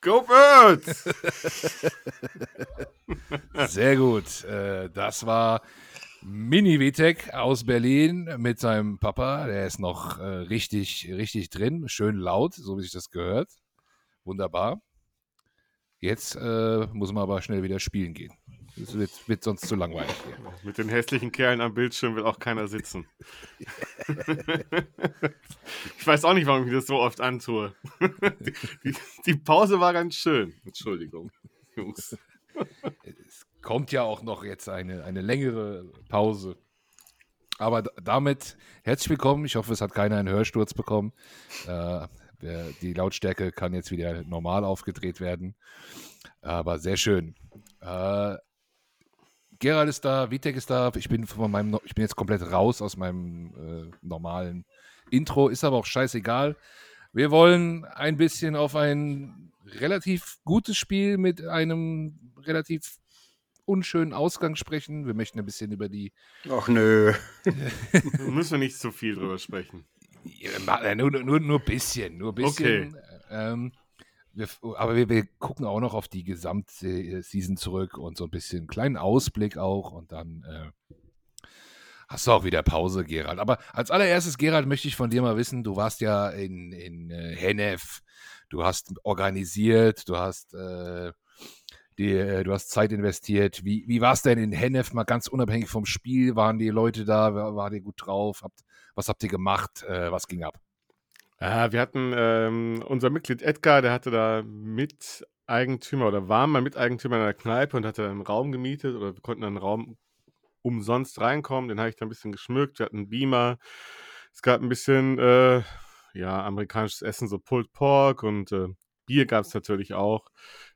Go Birds! Sehr gut. Äh, das war Mini Vitek aus Berlin mit seinem Papa. Der ist noch äh, richtig, richtig drin. Schön laut, so wie sich das gehört. Wunderbar. Jetzt äh, muss man aber schnell wieder spielen gehen. Es wird, wird, sonst zu langweilig hier. Mit den hässlichen Kerlen am Bildschirm will auch keiner sitzen. ich weiß auch nicht, warum ich das so oft antue. die, die, die Pause war ganz schön. Entschuldigung, Jungs. Es kommt ja auch noch jetzt eine, eine längere Pause. Aber damit herzlich willkommen. Ich hoffe, es hat keiner einen Hörsturz bekommen. Äh, die Lautstärke kann jetzt wieder normal aufgedreht werden. Aber sehr schön. Äh, Gerald ist da, Vitek ist da. Ich bin von meinem, ich bin jetzt komplett raus aus meinem äh, normalen Intro. Ist aber auch scheißegal. Wir wollen ein bisschen auf ein relativ gutes Spiel mit einem relativ unschönen Ausgang sprechen. Wir möchten ein bisschen über die. Ach nö. Müssen wir nicht zu viel drüber sprechen. Ja, nur, nur, nur ein bisschen. Nur ein bisschen. Okay. Ähm, wir, aber wir, wir, gucken auch noch auf die Gesamtseason zurück und so ein bisschen einen kleinen Ausblick auch und dann äh, hast du auch wieder Pause, Gerald. Aber als allererstes, Gerald, möchte ich von dir mal wissen, du warst ja in, in äh, Hennef, du hast organisiert, du hast, äh, die, äh, du hast Zeit investiert. Wie, wie war es denn in Hennef, mal ganz unabhängig vom Spiel? Waren die Leute da? War, war ihr gut drauf? Habt, was habt ihr gemacht? Äh, was ging ab? Ja, wir hatten ähm, unser Mitglied Edgar, der hatte da Miteigentümer oder war mal Miteigentümer in einer Kneipe und hatte einen Raum gemietet oder wir konnten einen Raum umsonst reinkommen. Den habe ich da ein bisschen geschmückt. Wir hatten einen Beamer. Es gab ein bisschen äh, ja, amerikanisches Essen, so Pulled Pork und äh, Bier gab es natürlich auch.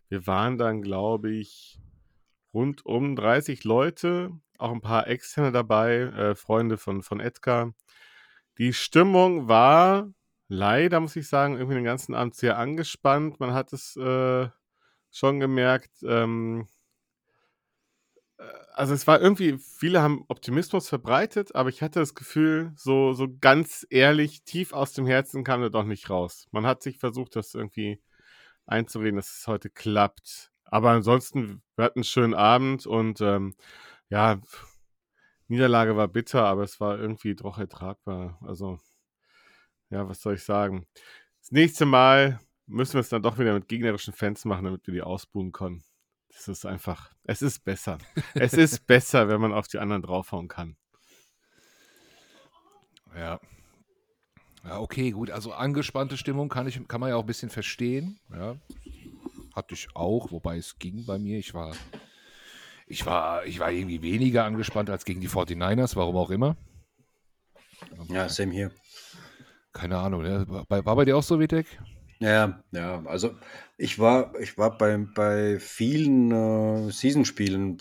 Wir waren dann, glaube ich, rund um 30 Leute, auch ein paar Externe dabei, äh, Freunde von, von Edgar. Die Stimmung war leider, muss ich sagen, irgendwie den ganzen Abend sehr angespannt. Man hat es äh, schon gemerkt. Ähm, äh, also es war irgendwie, viele haben Optimismus verbreitet, aber ich hatte das Gefühl, so, so ganz ehrlich, tief aus dem Herzen kam er doch nicht raus. Man hat sich versucht, das irgendwie einzureden, dass es heute klappt. Aber ansonsten, wir hatten einen schönen Abend und ähm, ja, Niederlage war bitter, aber es war irgendwie doch ertragbar. Also ja, was soll ich sagen? Das nächste Mal müssen wir es dann doch wieder mit gegnerischen Fans machen, damit wir die ausbuhen können. Das ist einfach, es ist besser. es ist besser, wenn man auf die anderen draufhauen kann. Ja. Ja, okay, gut. Also angespannte Stimmung kann, ich, kann man ja auch ein bisschen verstehen. Ja. Hatte ich auch, wobei es ging bei mir. Ich war, ich war, ich war irgendwie weniger angespannt als gegen die 49ers, warum auch immer. Ja, same hier. Keine Ahnung, ne? war bei dir auch so, Vitek? Ja, ja, also ich war, ich war bei, bei vielen äh, Season-Spielen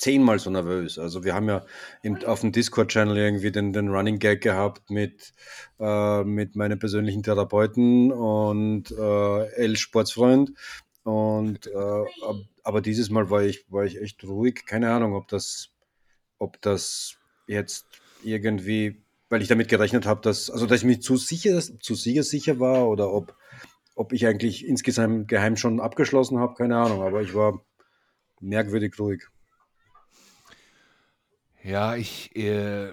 zehnmal so nervös. Also wir haben ja im, auf dem Discord-Channel irgendwie den, den Running Gag gehabt mit, äh, mit meinem persönlichen Therapeuten und äh, L-Sportsfreund. Und äh, aber dieses Mal war ich, war ich echt ruhig. Keine Ahnung, ob das, ob das jetzt irgendwie weil ich damit gerechnet habe, dass, also dass ich mich zu sicher, zu sicher war oder ob, ob ich eigentlich insgesamt geheim schon abgeschlossen habe, keine Ahnung, aber ich war merkwürdig ruhig. Ja, ich, äh,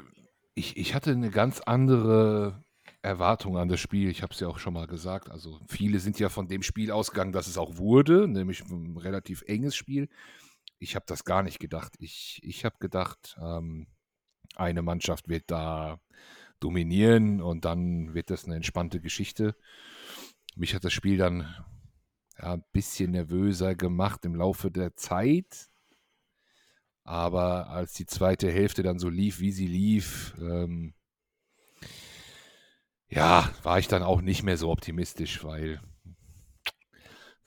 ich, ich hatte eine ganz andere Erwartung an das Spiel. Ich habe es ja auch schon mal gesagt. Also viele sind ja von dem Spiel ausgegangen, dass es auch wurde, nämlich ein relativ enges Spiel. Ich habe das gar nicht gedacht. Ich, ich habe gedacht, ähm, eine Mannschaft wird da dominieren und dann wird das eine entspannte Geschichte. Mich hat das Spiel dann ja, ein bisschen nervöser gemacht im Laufe der Zeit. Aber als die zweite Hälfte dann so lief, wie sie lief, ähm, ja, war ich dann auch nicht mehr so optimistisch, weil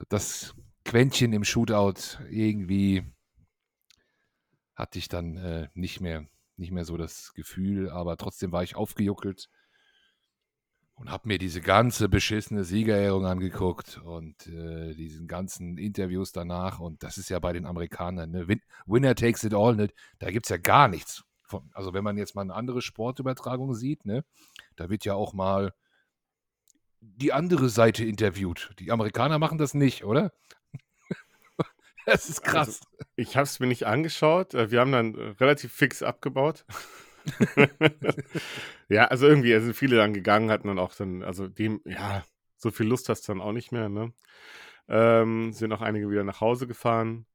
das Quäntchen im Shootout irgendwie hatte ich dann äh, nicht mehr nicht mehr so das Gefühl, aber trotzdem war ich aufgejuckelt und habe mir diese ganze beschissene Siegerehrung angeguckt und äh, diesen ganzen Interviews danach. Und das ist ja bei den Amerikanern, ne? Win Winner takes it all, ne? da gibt es ja gar nichts. Von, also wenn man jetzt mal eine andere Sportübertragung sieht, ne? da wird ja auch mal die andere Seite interviewt. Die Amerikaner machen das nicht, oder? Das ist krass. Also, ich habe es mir nicht angeschaut. Äh, wir haben dann äh, relativ fix abgebaut. ja, also irgendwie sind viele dann gegangen, hatten dann auch dann, also dem, ja, so viel Lust hast du dann auch nicht mehr, ne? Ähm, sind auch einige wieder nach Hause gefahren.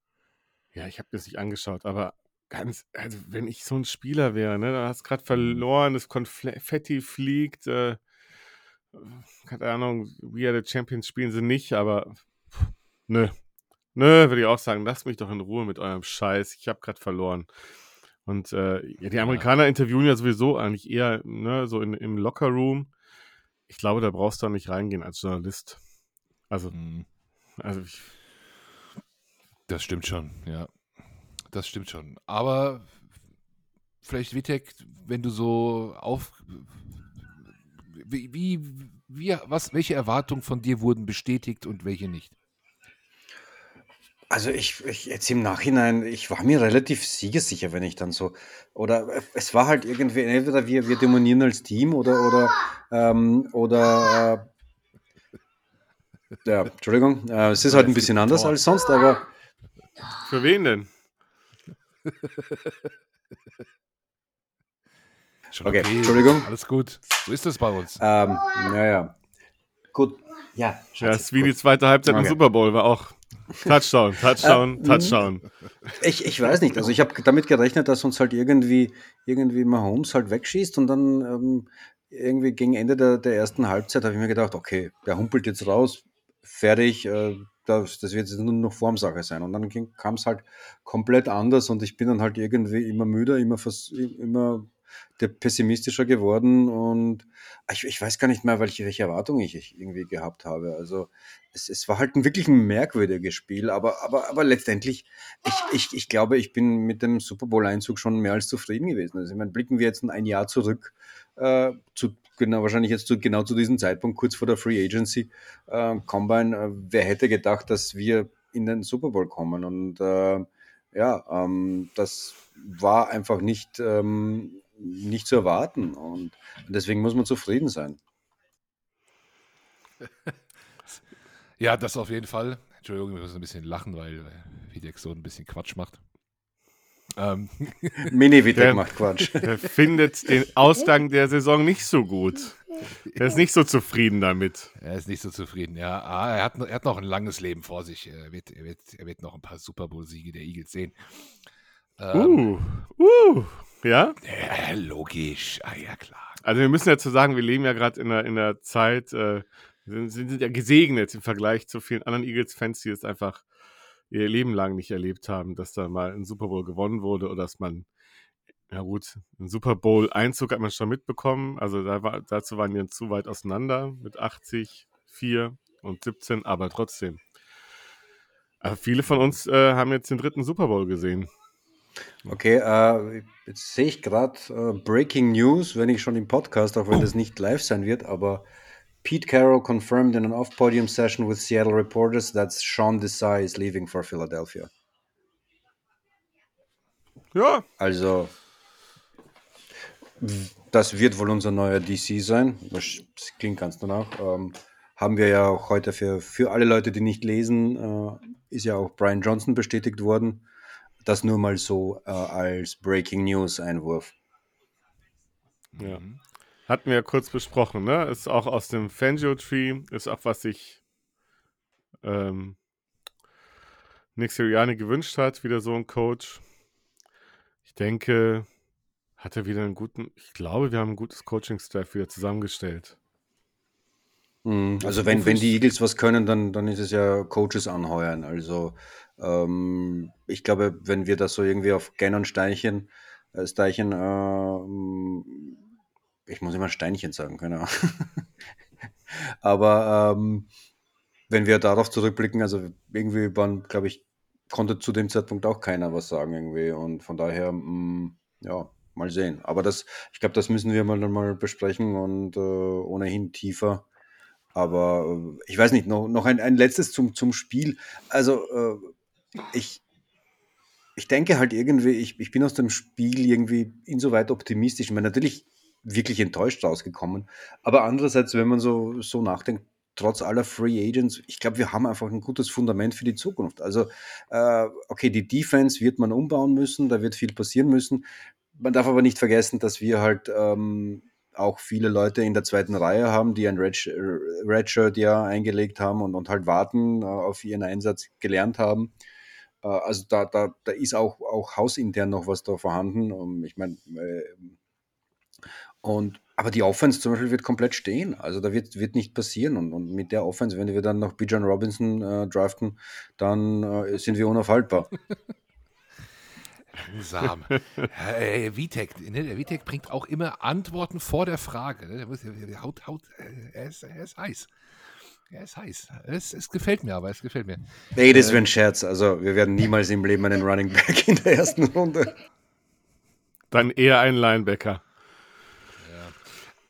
Ja, ich habe das nicht angeschaut, aber ganz, also wenn ich so ein Spieler wäre, ne, da hast gerade mhm. verloren, das Konfetti fliegt, äh, keine Ahnung, We Are the Champions spielen sie nicht, aber pff, nö. Nö, würde ich auch sagen, lasst mich doch in Ruhe mit eurem Scheiß. Ich habe gerade verloren. Und äh, ja, die Amerikaner interviewen ja sowieso eigentlich eher ne, so in, im Lockerroom. Ich glaube, da brauchst du auch nicht reingehen als Journalist. Also, mhm. also ich. Das stimmt schon, ja. Das stimmt schon. Aber vielleicht, Vitek, wenn du so auf. Wie, wie, wie, was, welche Erwartungen von dir wurden bestätigt und welche nicht? Also ich, ich jetzt im Nachhinein, ich war mir relativ siegessicher, wenn ich dann so, oder es war halt irgendwie, entweder wir, wir demonieren als Team oder, oder, ähm, oder, äh, ja, Entschuldigung, äh, es ist halt ein bisschen anders als sonst, aber. Für wen denn? Schon okay, okay, Entschuldigung. Alles gut. So ist es bei uns. Ähm, ja, ja. Gut. Ja, ja, ist wie gut. die zweite Halbzeit okay. im Super Bowl, war auch Touchdown, Touchdown, äh, Touchdown. Ich, ich weiß nicht. Also ich habe damit gerechnet, dass uns halt irgendwie, irgendwie Mahomes halt wegschießt und dann ähm, irgendwie gegen Ende der, der ersten Halbzeit habe ich mir gedacht, okay, der humpelt jetzt raus, fertig, äh, das, das wird jetzt nur noch Formsache sein. Und dann kam es halt komplett anders und ich bin dann halt irgendwie immer müder, immer, immer der pessimistischer geworden und ich, ich, weiß gar nicht mehr, welche, welche Erwartungen ich irgendwie gehabt habe. Also es, es war halt ein wirklich ein merkwürdiges Spiel, aber, aber, aber letztendlich, ich, ich, ich glaube, ich bin mit dem Super Bowl-Einzug schon mehr als zufrieden gewesen. Also ich meine, blicken wir jetzt ein Jahr zurück, äh, zu, genau, wahrscheinlich jetzt zu, genau zu diesem Zeitpunkt, kurz vor der Free Agency äh, Combine, äh, wer hätte gedacht, dass wir in den Super Bowl kommen und äh, ja, ähm, das war einfach nicht ähm, nicht zu erwarten. Und deswegen muss man zufrieden sein. Ja, das auf jeden Fall. Entschuldigung, ich muss ein bisschen lachen, weil Videk so ein bisschen Quatsch macht. Ähm. Mini Videk macht Quatsch. Er findet den Ausgang der Saison nicht so gut. Er ist nicht so zufrieden damit. Er ist nicht so zufrieden, ja. Ah, er, hat, er hat noch ein langes Leben vor sich. Er wird, er wird, er wird noch ein paar Super Bowl-Siege der Eagles sehen. Ähm, uh, uh. Ja? Ja, logisch. Ah, ja, klar. Also wir müssen ja zu sagen, wir leben ja gerade in der, in der Zeit, äh, sind, sind ja gesegnet im Vergleich zu vielen anderen Eagles-Fans, die es einfach ihr Leben lang nicht erlebt haben, dass da mal ein Super Bowl gewonnen wurde oder dass man, ja gut, ein Super Bowl-Einzug hat man schon mitbekommen. Also da war, dazu waren wir zu weit auseinander mit 80, 4 und 17, aber trotzdem. Aber viele von uns äh, haben jetzt den dritten Super Bowl gesehen. Okay, äh, jetzt sehe ich gerade äh, Breaking News, wenn ich schon im Podcast, auch wenn das nicht live sein wird, aber Pete Carroll confirmed in an off-podium session with Seattle reporters that Sean Desai is leaving for Philadelphia. Ja. Also, das wird wohl unser neuer DC sein. Das klingt ganz danach. Ähm, haben wir ja auch heute für, für alle Leute, die nicht lesen, äh, ist ja auch Brian Johnson bestätigt worden. Das nur mal so äh, als Breaking News Einwurf. Ja. Hatten wir ja kurz besprochen, ne? Ist auch aus dem Fangio Tree, ist auch was sich ähm, Nick Sirianni gewünscht hat, wieder so ein Coach. Ich denke, hat er wieder einen guten, ich glaube, wir haben ein gutes Coaching-Staff wieder zusammengestellt. Mhm. Also wenn, wenn die Eagles was können, dann, dann ist es ja Coaches anheuern. Also ähm, ich glaube, wenn wir das so irgendwie auf Gen Steinchen, äh, Steinchen, äh, ich muss immer Steinchen sagen, Ahnung. Aber ähm, wenn wir darauf zurückblicken, also irgendwie waren, glaube ich, konnte zu dem Zeitpunkt auch keiner was sagen irgendwie. Und von daher, mh, mm, ja, mal sehen. Aber das, ich glaube, das müssen wir mal, mal besprechen und äh, ohnehin tiefer. Aber äh, ich weiß nicht, noch, noch ein, ein letztes zum, zum Spiel. Also äh, ich, ich denke halt irgendwie, ich, ich bin aus dem Spiel irgendwie insoweit optimistisch. Ich meine, natürlich wirklich enttäuscht rausgekommen. Aber andererseits, wenn man so, so nachdenkt, trotz aller Free Agents, ich glaube, wir haben einfach ein gutes Fundament für die Zukunft. Also, äh, okay, die Defense wird man umbauen müssen, da wird viel passieren müssen. Man darf aber nicht vergessen, dass wir halt ähm, auch viele Leute in der zweiten Reihe haben, die ein Redshirt ja eingelegt haben und, und halt warten äh, auf ihren Einsatz gelernt haben. Äh, also da, da, da ist auch, auch hausintern noch was da vorhanden. Und ich meine, äh, und aber die Offense zum Beispiel wird komplett stehen. Also da wird, wird nicht passieren. Und, und mit der Offense, wenn wir dann noch Bijan Robinson äh, draften, dann äh, sind wir unaufhaltbar. Langsam. äh, Vitek, ne, der Vitek bringt auch immer Antworten vor der Frage. Ne? Der, muss, der haut, haut, äh, er, ist, er ist heiß. Er ist heiß. Es, es gefällt mir aber, es gefällt mir. Nee, das wäre ein Scherz. Also wir werden niemals im Leben einen Running Back in der ersten Runde. Dann eher ein Linebacker.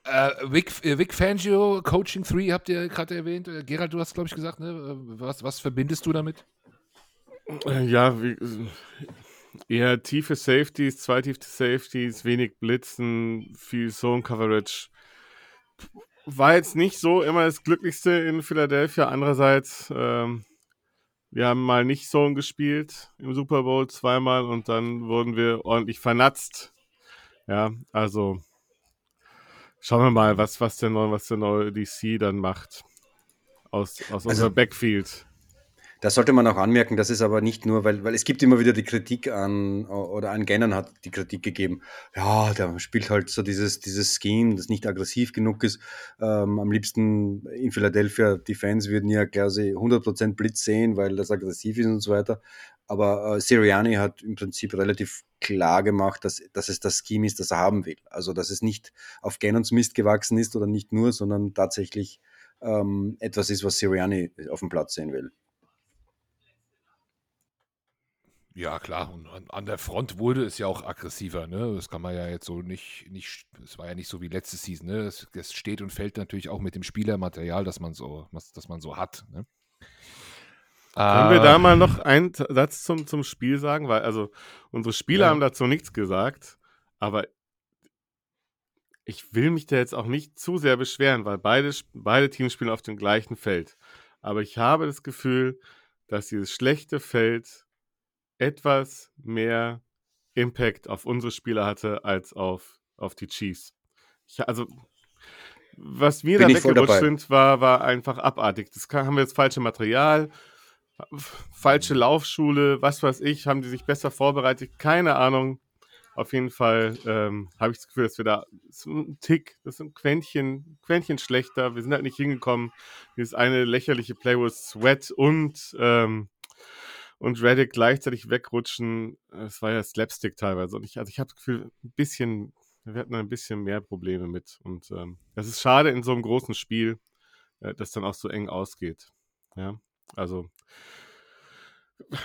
Äh, Vic, äh, Vic Fangio, Coaching 3 habt ihr gerade erwähnt. Äh, Gerald, du hast, glaube ich, gesagt, ne? Äh, was, was verbindest du damit? Ja, wie, eher tiefe Safeties, zwei tiefe Safeties, wenig Blitzen, viel Zone Coverage. War jetzt nicht so immer das Glücklichste in Philadelphia. Andererseits, ähm, wir haben mal nicht Zone gespielt im Super Bowl zweimal und dann wurden wir ordentlich vernatzt. Ja, also Schauen wir mal, was, was, der, neue, was der neue DC dann macht aus, aus also, unserem Backfield. Das sollte man auch anmerken, das ist aber nicht nur, weil, weil es gibt immer wieder die Kritik an, oder an Gannon hat die Kritik gegeben, ja, der spielt halt so dieses, dieses Scheme, das nicht aggressiv genug ist. Ähm, am liebsten in Philadelphia, die Fans würden ja quasi 100% Blitz sehen, weil das aggressiv ist und so weiter. Aber äh, Sirianni hat im Prinzip relativ klar gemacht, dass, dass es das Scheme ist, das er haben will. Also, dass es nicht auf Gannons Mist gewachsen ist oder nicht nur, sondern tatsächlich ähm, etwas ist, was Sirianni auf dem Platz sehen will. Ja, klar. Und an, an, der Front wurde es ja auch aggressiver. Ne? Das kann man ja jetzt so nicht, nicht, es war ja nicht so wie letzte Season. Ne? Es, es steht und fällt natürlich auch mit dem Spielermaterial, das man so, was, das man so hat. Ne? Können wir da ah. mal noch einen Satz zum, zum Spiel sagen? Weil, also, unsere Spieler ja. haben dazu nichts gesagt, aber ich will mich da jetzt auch nicht zu sehr beschweren, weil beide, beide Teams spielen auf dem gleichen Feld. Aber ich habe das Gefühl, dass dieses schlechte Feld etwas mehr Impact auf unsere Spieler hatte als auf, auf die Chiefs. Ich, also, was wir Bin da weggerutscht sind, war, war einfach abartig. Das kann, haben wir jetzt falsche Material falsche Laufschule, was weiß ich, haben die sich besser vorbereitet, keine Ahnung. Auf jeden Fall ähm, habe ich das Gefühl, dass wir da so ein Tick, das ist ein Quäntchen, Quäntchen schlechter. Wir sind halt nicht hingekommen. Dieses eine lächerliche Play, wo Sweat und, ähm, und Reddick gleichzeitig wegrutschen. Es war ja Slapstick teilweise. Und ich, also ich habe das Gefühl, ein bisschen, wir hatten ein bisschen mehr Probleme mit. Und ähm, das ist schade in so einem großen Spiel, äh, das dann auch so eng ausgeht. Ja, also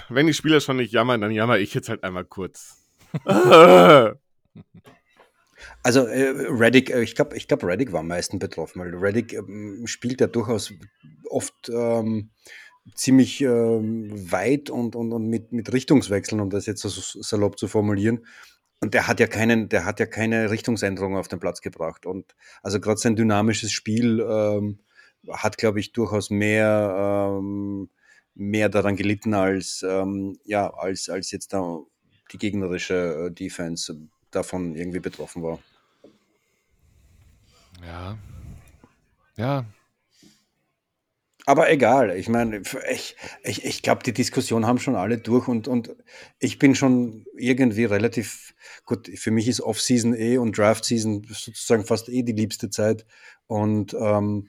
wenn die Spieler schon nicht jammern, dann jammer ich jetzt halt einmal kurz. Also äh, Reddick, äh, ich glaube, ich glaub, Reddick war am meisten betroffen, weil Reddick ähm, spielt ja durchaus oft ähm, ziemlich ähm, weit und, und, und mit, mit Richtungswechseln, um das jetzt so salopp zu formulieren. Und der hat ja keinen, der hat ja keine Richtungsänderung auf den Platz gebracht. Und also gerade sein dynamisches Spiel ähm, hat, glaube ich, durchaus mehr ähm, mehr daran gelitten als, ähm, ja, als, als jetzt da die gegnerische äh, Defense davon irgendwie betroffen war. Ja. Ja. Aber egal, ich meine, ich, ich, ich glaube, die Diskussion haben schon alle durch und, und ich bin schon irgendwie relativ, gut, für mich ist Off-Season eh und Draft-Season sozusagen fast eh die liebste Zeit und ähm,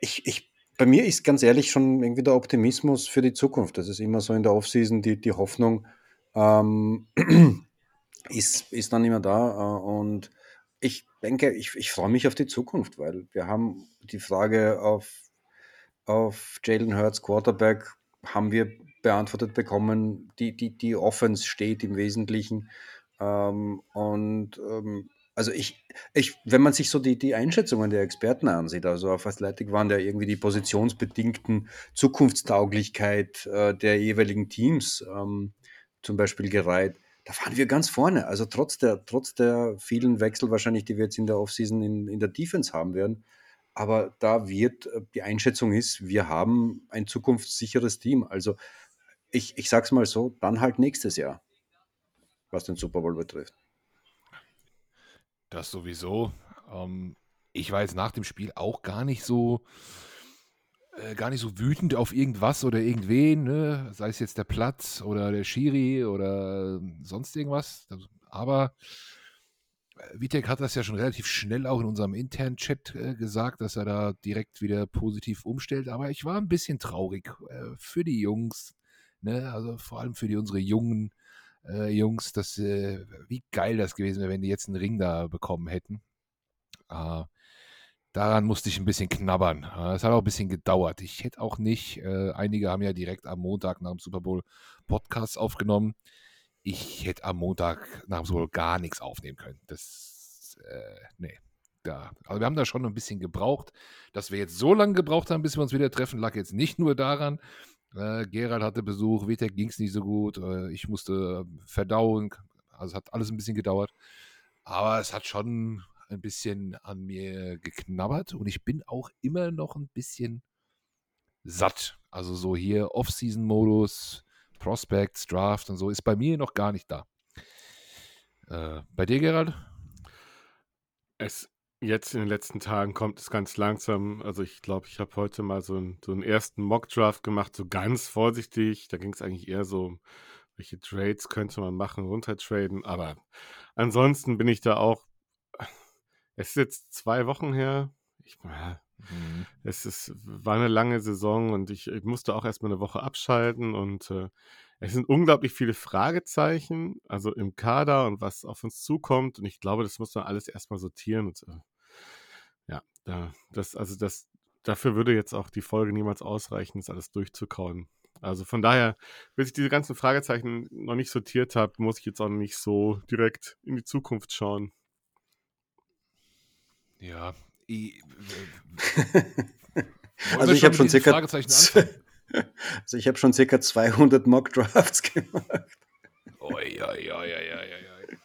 ich, ich bei mir ist ganz ehrlich schon irgendwie der Optimismus für die Zukunft. Das ist immer so in der Offseason die, die Hoffnung ähm, ist, ist dann immer da. Äh, und ich denke, ich, ich freue mich auf die Zukunft, weil wir haben die Frage auf, auf Jalen Hurts Quarterback haben wir beantwortet bekommen. Die, die, die Offense steht im Wesentlichen. Ähm, und ähm, also ich, ich, wenn man sich so die, die Einschätzungen der Experten ansieht, also auf Athletic waren ja irgendwie die positionsbedingten Zukunftstauglichkeit äh, der jeweiligen Teams ähm, zum Beispiel gereiht, da waren wir ganz vorne. Also trotz der, trotz der vielen Wechsel wahrscheinlich, die wir jetzt in der Offseason in, in der Defense haben werden. Aber da wird, äh, die Einschätzung ist, wir haben ein zukunftssicheres Team. Also ich, ich sage es mal so, dann halt nächstes Jahr, was den Super Bowl betrifft. Das sowieso. Ähm, ich war jetzt nach dem Spiel auch gar nicht so äh, gar nicht so wütend auf irgendwas oder irgendwen, ne? sei es jetzt der Platz oder der Schiri oder sonst irgendwas. Aber äh, Vitek hat das ja schon relativ schnell auch in unserem internen Chat äh, gesagt, dass er da direkt wieder positiv umstellt. Aber ich war ein bisschen traurig äh, für die Jungs, ne? also vor allem für die unsere jungen äh, Jungs, dass, äh, wie geil das gewesen wäre, wenn die jetzt einen Ring da bekommen hätten. Uh, daran musste ich ein bisschen knabbern. Es hat auch ein bisschen gedauert. Ich hätte auch nicht, äh, einige haben ja direkt am Montag nach dem Super Bowl Podcasts aufgenommen. Ich hätte am Montag nach dem Bowl gar nichts aufnehmen können. Das, äh, nee. Da. Also wir haben da schon ein bisschen gebraucht. Dass wir jetzt so lange gebraucht haben, bis wir uns wieder treffen, lag jetzt nicht nur daran. Äh, Gerald hatte Besuch, Vitek ging es nicht so gut, äh, ich musste verdauen. Also hat alles ein bisschen gedauert. Aber es hat schon ein bisschen an mir geknabbert und ich bin auch immer noch ein bisschen satt. Also so hier Off-Season-Modus, Prospects, Draft und so ist bei mir noch gar nicht da. Äh, bei dir, Gerald? Es jetzt in den letzten Tagen kommt es ganz langsam. Also ich glaube, ich habe heute mal so, ein, so einen ersten Mock-Draft gemacht, so ganz vorsichtig. Da ging es eigentlich eher so, welche Trades könnte man machen, runtertraden. Aber ansonsten bin ich da auch es ist jetzt zwei Wochen her. Ich, mhm. Es ist, war eine lange Saison und ich, ich musste auch erstmal eine Woche abschalten und äh, es sind unglaublich viele Fragezeichen, also im Kader und was auf uns zukommt. Und ich glaube, das muss man alles erstmal sortieren. Und, äh, ja, da, das, also das, dafür würde jetzt auch die Folge niemals ausreichen, das alles durchzukauen. Also von daher, bis ich diese ganzen Fragezeichen noch nicht sortiert habe, muss ich jetzt auch nicht so direkt in die Zukunft schauen. Ja. Ich, also ich habe schon circa also ich habe schon circa 200 Mock Drafts gemacht. Oi, oi, oi, oi, oi,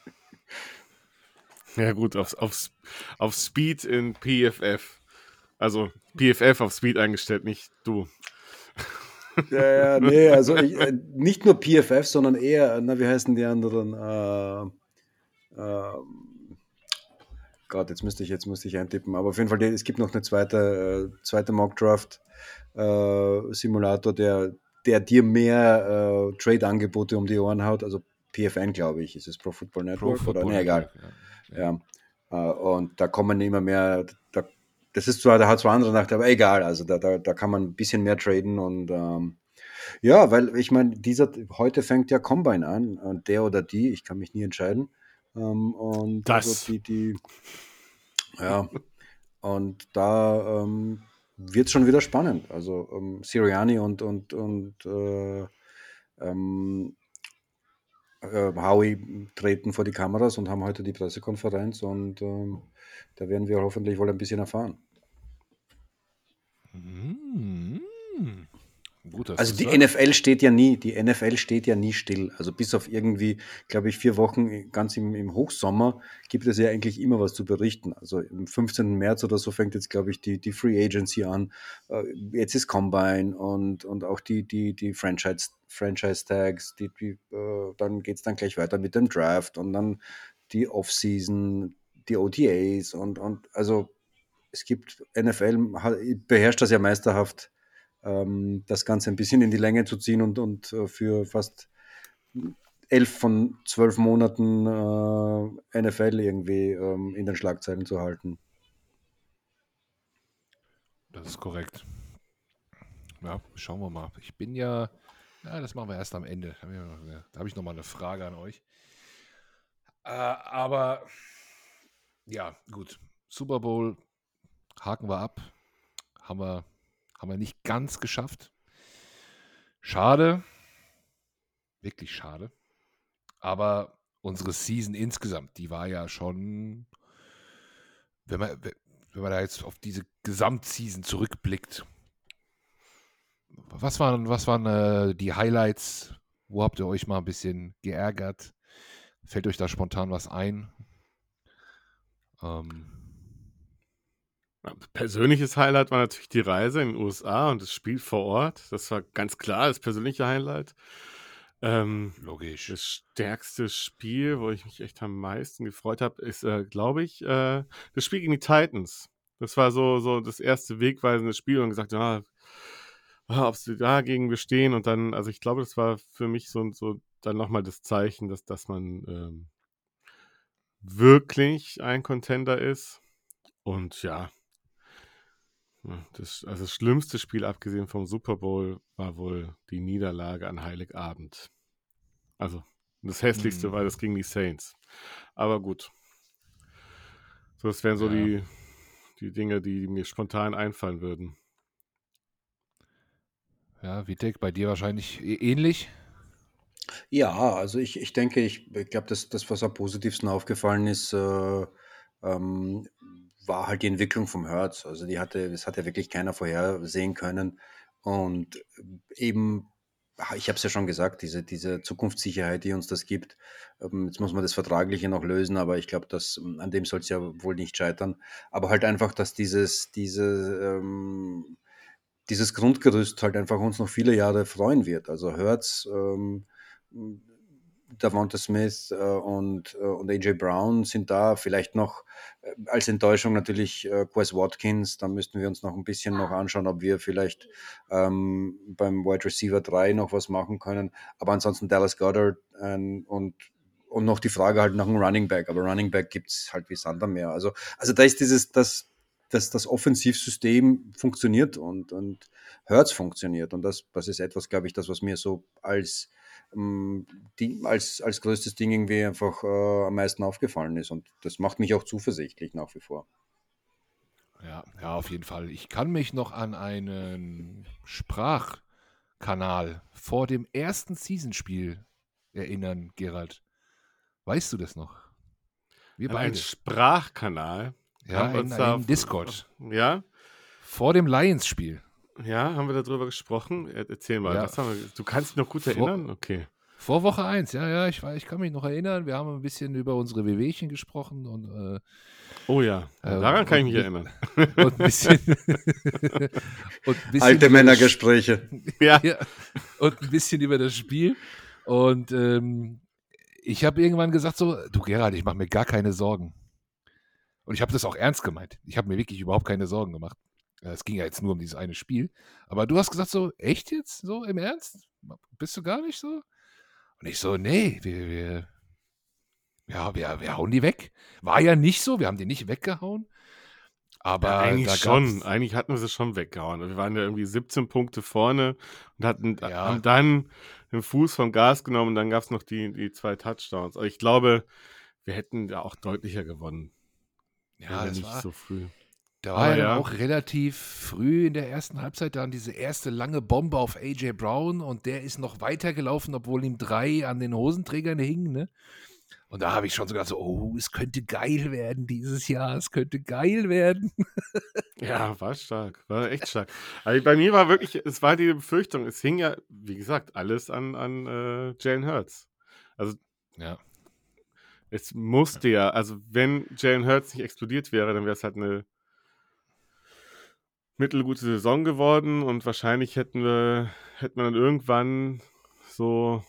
Ja gut, auf, auf, auf Speed in PFF. Also PFF auf Speed eingestellt, nicht du. Ja, ja, nee, also ich, äh, nicht nur PFF, sondern eher, na, wie heißen die anderen? Äh, äh, Gott, jetzt müsste ich, jetzt müsste ich eintippen. Aber auf jeden Fall, es gibt noch eine zweite, äh, zweite Mock-Draft äh, Simulator, der, der dir mehr äh, Trade-Angebote um die Ohren haut. Also PFN, glaube ich, ist es Pro Football Network Pro Football oder? Nee, egal. Ja. ja. Äh, und da kommen immer mehr, da, das ist zwar, da hat zwar andere Nachteile, aber egal. Also da, da, da kann man ein bisschen mehr traden und ähm, ja, weil ich meine, dieser heute fängt ja Combine an und der oder die, ich kann mich nie entscheiden. Ähm, und das. Also die, die, ja, und da ähm, wird es schon wieder spannend. Also ähm, Siriani und, und, und äh, ähm, äh, Howie treten vor die Kameras und haben heute die Pressekonferenz und ähm, da werden wir hoffentlich wohl ein bisschen erfahren. Mm. Gut, also die sagt. NFL steht ja nie, die NFL steht ja nie still. Also bis auf irgendwie, glaube ich, vier Wochen ganz im, im Hochsommer gibt es ja eigentlich immer was zu berichten. Also am 15. März oder so fängt jetzt, glaube ich, die, die Free Agency an. Äh, jetzt ist Combine und, und auch die, die, die Franchise, Franchise Tags, die, die, äh, dann geht es dann gleich weiter mit dem Draft und dann die Offseason, die OTAs und, und also es gibt NFL, beherrscht das ja meisterhaft ähm, das Ganze ein bisschen in die Länge zu ziehen und, und äh, für fast elf von zwölf Monaten äh, NFL irgendwie ähm, in den Schlagzeilen zu halten. Das ist korrekt. Ja, schauen wir mal. Ich bin ja, ja, das machen wir erst am Ende. Da habe ich noch mal eine Frage an euch. Äh, aber ja, gut. Super Bowl haken wir ab. Haben wir haben wir nicht ganz geschafft. Schade. Wirklich schade. Aber unsere Season insgesamt, die war ja schon, wenn man, wenn man da jetzt auf diese Gesamtseason zurückblickt, was waren, was waren äh, die Highlights? Wo habt ihr euch mal ein bisschen geärgert? Fällt euch da spontan was ein? Ähm, Persönliches Highlight war natürlich die Reise in den USA und das Spiel vor Ort. Das war ganz klar das persönliche Highlight. Ähm, logisch. das stärkste Spiel, wo ich mich echt am meisten gefreut habe, ist, äh, glaube ich, äh, das Spiel gegen die Titans. Das war so, so das erste wegweisende Spiel und gesagt, ja, ah, ob sie dagegen bestehen und dann, also ich glaube, das war für mich so, so dann nochmal das Zeichen, dass, dass man ähm, wirklich ein Contender ist. Und ja, ja, Das, also das schlimmste Spiel, abgesehen vom Super Bowl, war wohl die Niederlage an Heiligabend. Also das hässlichste war Mhm. das gegen die Saints. Aber gut. So, das wären so Ja. die, die Dinge, die mir spontan einfallen würden. Ja, Vitek, bei dir wahrscheinlich ähnlich. Ja, also ich, ich denke, ich, ich glaube, das, das, was am positivsten aufgefallen ist, äh, ähm, war halt die Entwicklung vom Hertz. Also die hatte, das hat ja wirklich keiner vorhersehen können. Und eben, ich habe es ja schon gesagt, diese, diese Zukunftssicherheit, die uns das gibt. Ähm, jetzt muss man das Vertragliche noch lösen, aber ich glaube, ähm, an dem soll es ja wohl nicht scheitern. Aber halt einfach, dass dieses, diese, ähm, dieses Grundgerüst halt einfach uns noch viele Jahre freuen wird. Also Hertz, ähm, Davante Smith äh, und, äh, und AJ Brown sind da. Vielleicht noch äh, als Enttäuschung natürlich äh, Quest Watkins. Da müssten wir uns noch ein bisschen noch anschauen, ob wir vielleicht ähm, beim Wide Receiver 3 noch was machen können. Aber ansonsten Dallas Goddard ähm, und, und noch die Frage halt nach einem Running Back. Aber Running Back gibt es halt wie Sand am Meer. Also, also da ist dieses, das, dass das Offensivsystem funktioniert und, und Hertz funktioniert. Und das, das ist etwas, glaube ich, das, was mir so als, ähm, die, als, als größtes Ding irgendwie einfach äh, am meisten aufgefallen ist. Und das macht mich auch zuversichtlich nach wie vor. Ja, ja, auf jeden Fall. Ich kann mich noch an einen Sprachkanal vor dem ersten Seasonspiel erinnern, Gerald. Weißt du das noch? Wir beide. Sprachkanal. Ja, in auf- Discord. Ja, Vor dem Lions-Spiel. Ja, haben wir darüber gesprochen? Er- Erzähl mal, Ja. was haben wir, du kannst dich noch gut Vor- erinnern? Okay. Vor Woche 1, ja, ja, ich, weiß- ich kann mich noch erinnern. Wir haben ein bisschen über unsere Wehwehchen gesprochen und, äh, Oh ja, Ähm, daran kann ich mich erinnern. und ein bisschen. und ein bisschen Alte Männergespräche. Ja, ja, und ein bisschen über das Spiel. Und ähm, ich habe irgendwann gesagt so, du Gerald, ich mache mir gar keine Sorgen. Und ich habe das auch ernst gemeint. Ich habe mir wirklich überhaupt keine Sorgen gemacht. Ja, Es ging ja jetzt nur um dieses eine Spiel. Aber du hast gesagt so, echt jetzt? So im Ernst? Bist du gar nicht so? Und ich so, nee, wir, wir, ja, wir, wir hauen die weg. War ja nicht so, wir haben die nicht weggehauen. Aber Ja, eigentlich schon. Eigentlich hatten wir sie schon weggehauen. Wir waren ja irgendwie 17 Punkte vorne und hatten, Ja. haben dann den Fuß vom Gas genommen und dann gab es noch die, die zwei Touchdowns. Also ich glaube, wir hätten da auch deutlicher gewonnen. ja, das nicht war, so früh. Da war ja, ja. dann auch relativ früh in der ersten Halbzeit dann diese erste lange Bombe auf AJ Brown und der ist noch weitergelaufen, obwohl ihm drei an den Hosenträgern hingen. Ne? Und da habe ich schon so gedacht, so, oh, es könnte geil werden dieses Jahr, es könnte geil werden. Ja, war stark. War echt stark. Also bei mir war wirklich, es war die Befürchtung, es hing ja, wie gesagt, alles an, an äh, Jalen Hurts. Also Ja, es musste ja, also wenn Jalen Hurts nicht explodiert wäre, dann wäre es halt eine mittelgute Saison geworden und wahrscheinlich hätten wir, hätte man dann irgendwann so,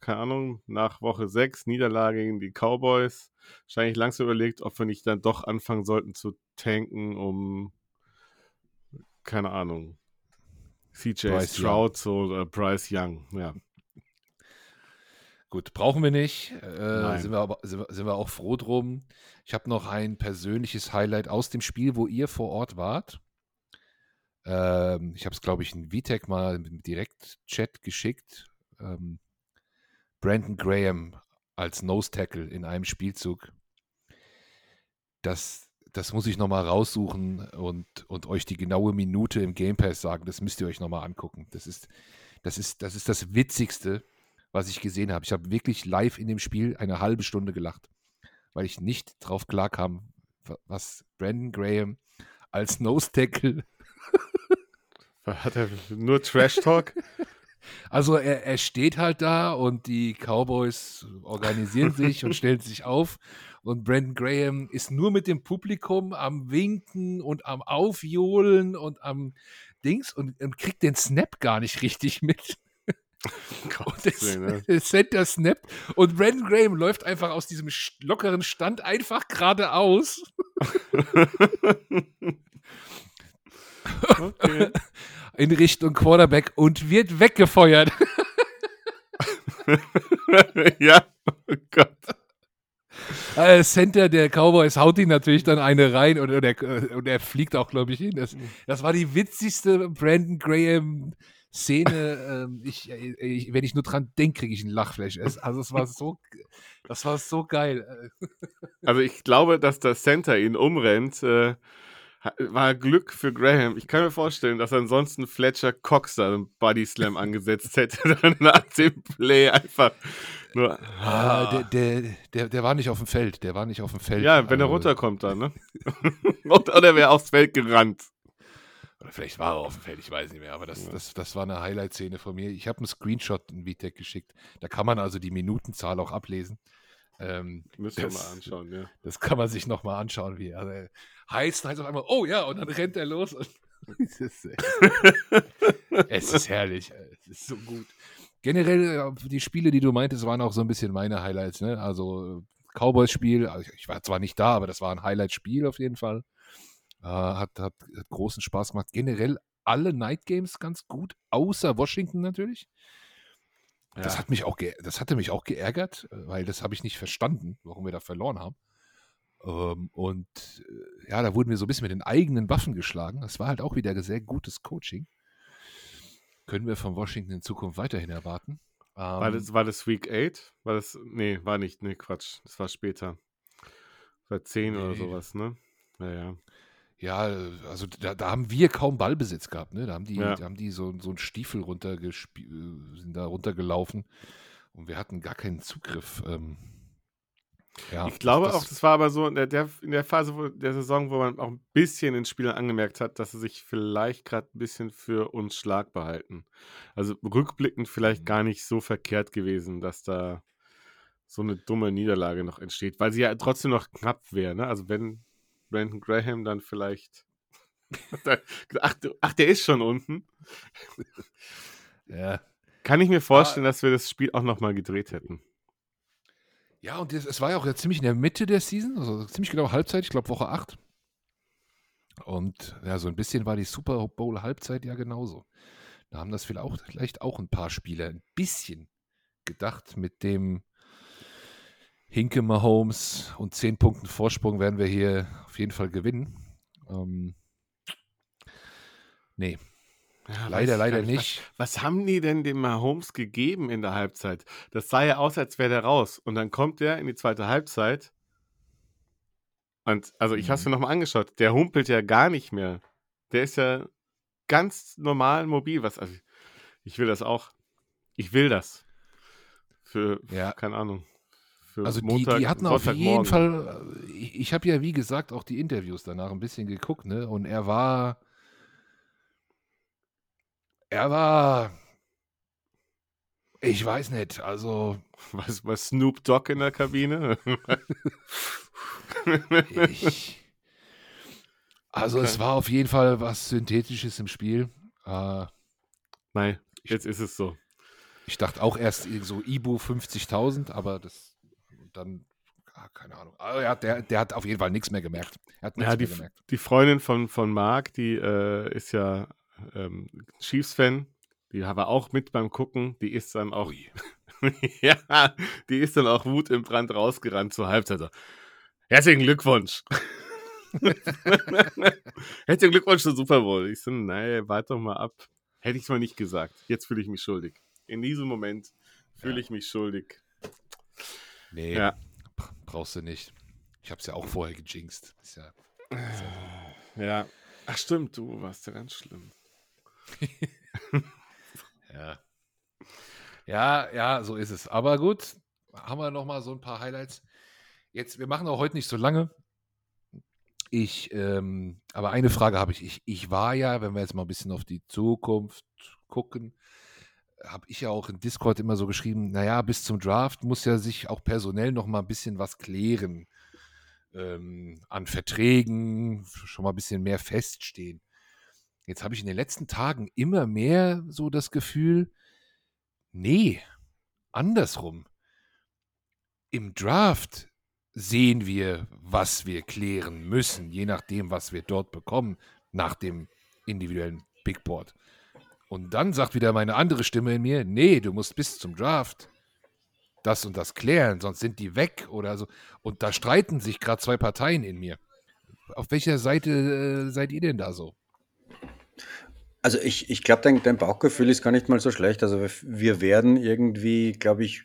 keine Ahnung, nach Woche 6 Niederlage gegen die Cowboys, wahrscheinlich langsam überlegt, ob wir nicht dann doch anfangen sollten zu tanken, um, keine Ahnung, CJ Bryce Stroud so, oder Bryce Young, ja. gut, brauchen wir nicht. Äh, sind, wir aber, sind, wir, sind wir auch froh drum. Ich habe noch ein persönliches Highlight aus dem Spiel, wo ihr vor Ort wart. Ähm, ich habe es, glaube ich, in VTech mal im Direkt-Chat geschickt. Ähm, Brandon Graham als Nose Tackle in einem Spielzug. Das, das muss ich nochmal raussuchen und, und euch die genaue Minute im Game Pass sagen. Das müsst ihr euch nochmal angucken. Das ist, das ist, das ist das Witzigste, was ich gesehen habe. Ich habe wirklich live in dem Spiel eine halbe Stunde gelacht, weil ich nicht drauf klarkam, wa- was Brandon Graham als Nose Tackle Hat er nur Trash Talk? Also er, er steht halt da und die Cowboys organisieren sich und stellen sich auf. Und Brandon Graham ist nur mit dem Publikum am Winken und am Aufjohlen und am Dings und, und kriegt den Snap gar nicht richtig mit. Und der, ne? der Center snappt und Brandon Graham läuft einfach aus diesem lockeren Stand einfach geradeaus. Okay. in Richtung Quarterback und wird weggefeuert. ja, oh Gott. Äh, Center der Cowboys haut ihn natürlich dann eine rein und, und, er, und er fliegt auch, glaube ich, hin. Das, das war die witzigste Brandon Graham Szene. ähm, ich, ich, wenn ich nur dran denke, kriege ich ein Lachflash. Also es war so, das war so geil. Also ich glaube, dass der Center ihn umrennt, äh, war Glück für Graham. Ich kann mir vorstellen, dass ansonsten Fletcher Cox da einen Body Slam angesetzt hätte, dann nach dem Play einfach nur. Ah, der, der, der, der war nicht auf dem Feld. Der war nicht auf dem Feld. Ja, wenn er Also, runterkommt dann, ne? Oder wäre aufs Feld gerannt. Oder vielleicht war er auf dem Feld, ich weiß nicht mehr. Aber das, das, das war eine Highlight-Szene von mir. Ich habe einen Screenshot in VTech geschickt. Da kann man also die Minutenzahl auch ablesen. Ähm, Müssen wir Das- mal anschauen, ja. Das kann man sich nochmal anschauen, wie er heißt, heißt auf einmal, oh ja, und dann rennt er los. Es, ist, es ist herrlich, es ist so gut. Generell, äh, die Spiele, die du meintest, waren auch so ein bisschen meine Highlights. Ne? Also äh, Cowboys-Spiel, also ich- ich war zwar nicht da, aber das war ein Highlight-Spiel auf jeden Fall. Äh, hat, hat, hat großen Spaß gemacht. Generell alle Night Games ganz gut, außer Washington natürlich. Das, Ja. hat mich auch das hatte mich auch geärgert, weil das habe ich nicht verstanden, warum wir da verloren haben. Ähm, und äh, ja, da wurden wir so ein bisschen mit den eigenen Waffen geschlagen. Das war halt auch wieder sehr gutes Coaching. Können wir von Washington in Zukunft weiterhin erwarten. War Ähm, das, war das Week 8? War das. Nee, war nicht. Nee, Quatsch. Das war später. War 10 oder Nee. sowas, ne? Ja, ja. also da, da haben wir kaum Ballbesitz gehabt. Ne? Da haben die, Ja. da haben die so, so einen Stiefel runtergesp- äh, sind da runtergelaufen und wir hatten gar keinen Zugriff. Ähm, ja, Ich glaube das, auch, das war aber so in der, in der Phase wo, der Saison, wo man auch ein bisschen in Spielern angemerkt hat, dass sie sich vielleicht gerade ein bisschen für uns Schlag behalten. Also rückblickend vielleicht Mhm. gar nicht so verkehrt gewesen, dass da so eine dumme Niederlage noch entsteht, weil sie ja trotzdem noch knapp wäre. Ne? Also wenn Brandon Graham dann vielleicht. ach, ach, der ist schon unten. Ja, Kann ich mir vorstellen, dass wir das Spiel auch nochmal gedreht hätten. Ja, und es war ja auch ziemlich in der Mitte der Season, also ziemlich genau Halbzeit, ich glaube Woche 8. Und ja, so ein bisschen war die Super Bowl Halbzeit ja genauso. Da haben das vielleicht auch, vielleicht auch ein paar Spieler ein bisschen gedacht mit dem Hinke Mahomes und 10 Punkten Vorsprung werden wir hier auf jeden Fall gewinnen. Ähm, nee, Ja, leider, leider nicht. Was, was haben die denn dem Mahomes gegeben in der Halbzeit? Das sah ja aus, als wäre der raus. Und dann kommt der in die zweite Halbzeit. Und also ich habe es Mhm. mir nochmal angeschaut. Der humpelt ja gar nicht mehr. Der ist ja ganz normal mobil. Was, also ich will das auch. Ich will das. Für, Ja. keine Ahnung. Also die, Montag, die hatten auf jeden. Fall, äh, ich, ich habe ja wie gesagt auch die Interviews danach ein bisschen geguckt, ne? Und er war, er war, ich weiß nicht, also Was, was Snoop Dogg in der Kabine? ich, also es Okay. war auf jeden Fall was Synthetisches im Spiel. Äh, Nein, jetzt ist es so. ich dachte auch erst so Ibu 50.000, aber das dann, ah, keine Ahnung. Also er hat, der, der hat auf jeden Fall nichts mehr gemerkt. Er hat nichts Ja, die, mehr gemerkt. die Freundin von, von Marc, die äh, ist ja ähm, Chiefs-Fan. Die war auch mit beim Gucken. Die ist dann auch, ja, die ist dann auch Wut im Brand rausgerannt zur Halbzeit. So, Herzlichen Glückwunsch. Herzlichen Glückwunsch zum Super Bowl. Ich so, nein, warte doch mal ab. Hätte ich es mal nicht gesagt. Jetzt fühle ich mich schuldig. In diesem Moment fühle Ja. ich mich schuldig. Nee, Ja. bra- brauchst du nicht. Ich habe es ja auch vorher gejinxt. Ist ja, ist ja, Ja. Ach stimmt, du warst ja ganz schlimm. ja. ja, ja, so ist es. Aber gut, haben wir noch mal so ein paar Highlights. Jetzt, wir machen auch heute nicht so lange. Ich, ähm, aber eine Frage habe ich. ich. Ich war ja, wenn wir jetzt mal ein bisschen auf die Zukunft gucken, habe ich ja auch in Discord immer so geschrieben, naja, bis zum Draft muss ja sich auch personell noch mal ein bisschen was klären. Ähm, an Verträgen, schon mal ein bisschen mehr feststehen. Jetzt habe ich in den letzten Tagen immer mehr so das Gefühl, nee, andersrum. Im Draft sehen wir, was wir klären müssen, je nachdem, was wir dort bekommen, nach dem individuellen Big Board. Und dann sagt wieder meine andere Stimme in mir, nee, du musst bis zum Draft das und das klären, sonst sind die weg oder so. Und da streiten sich gerade zwei Parteien in mir. Auf welcher Seite äh, seid ihr denn da so? Also ich, ich glaube, dein, dein Bauchgefühl ist gar nicht mal so schlecht. Also wir werden irgendwie, glaube ich,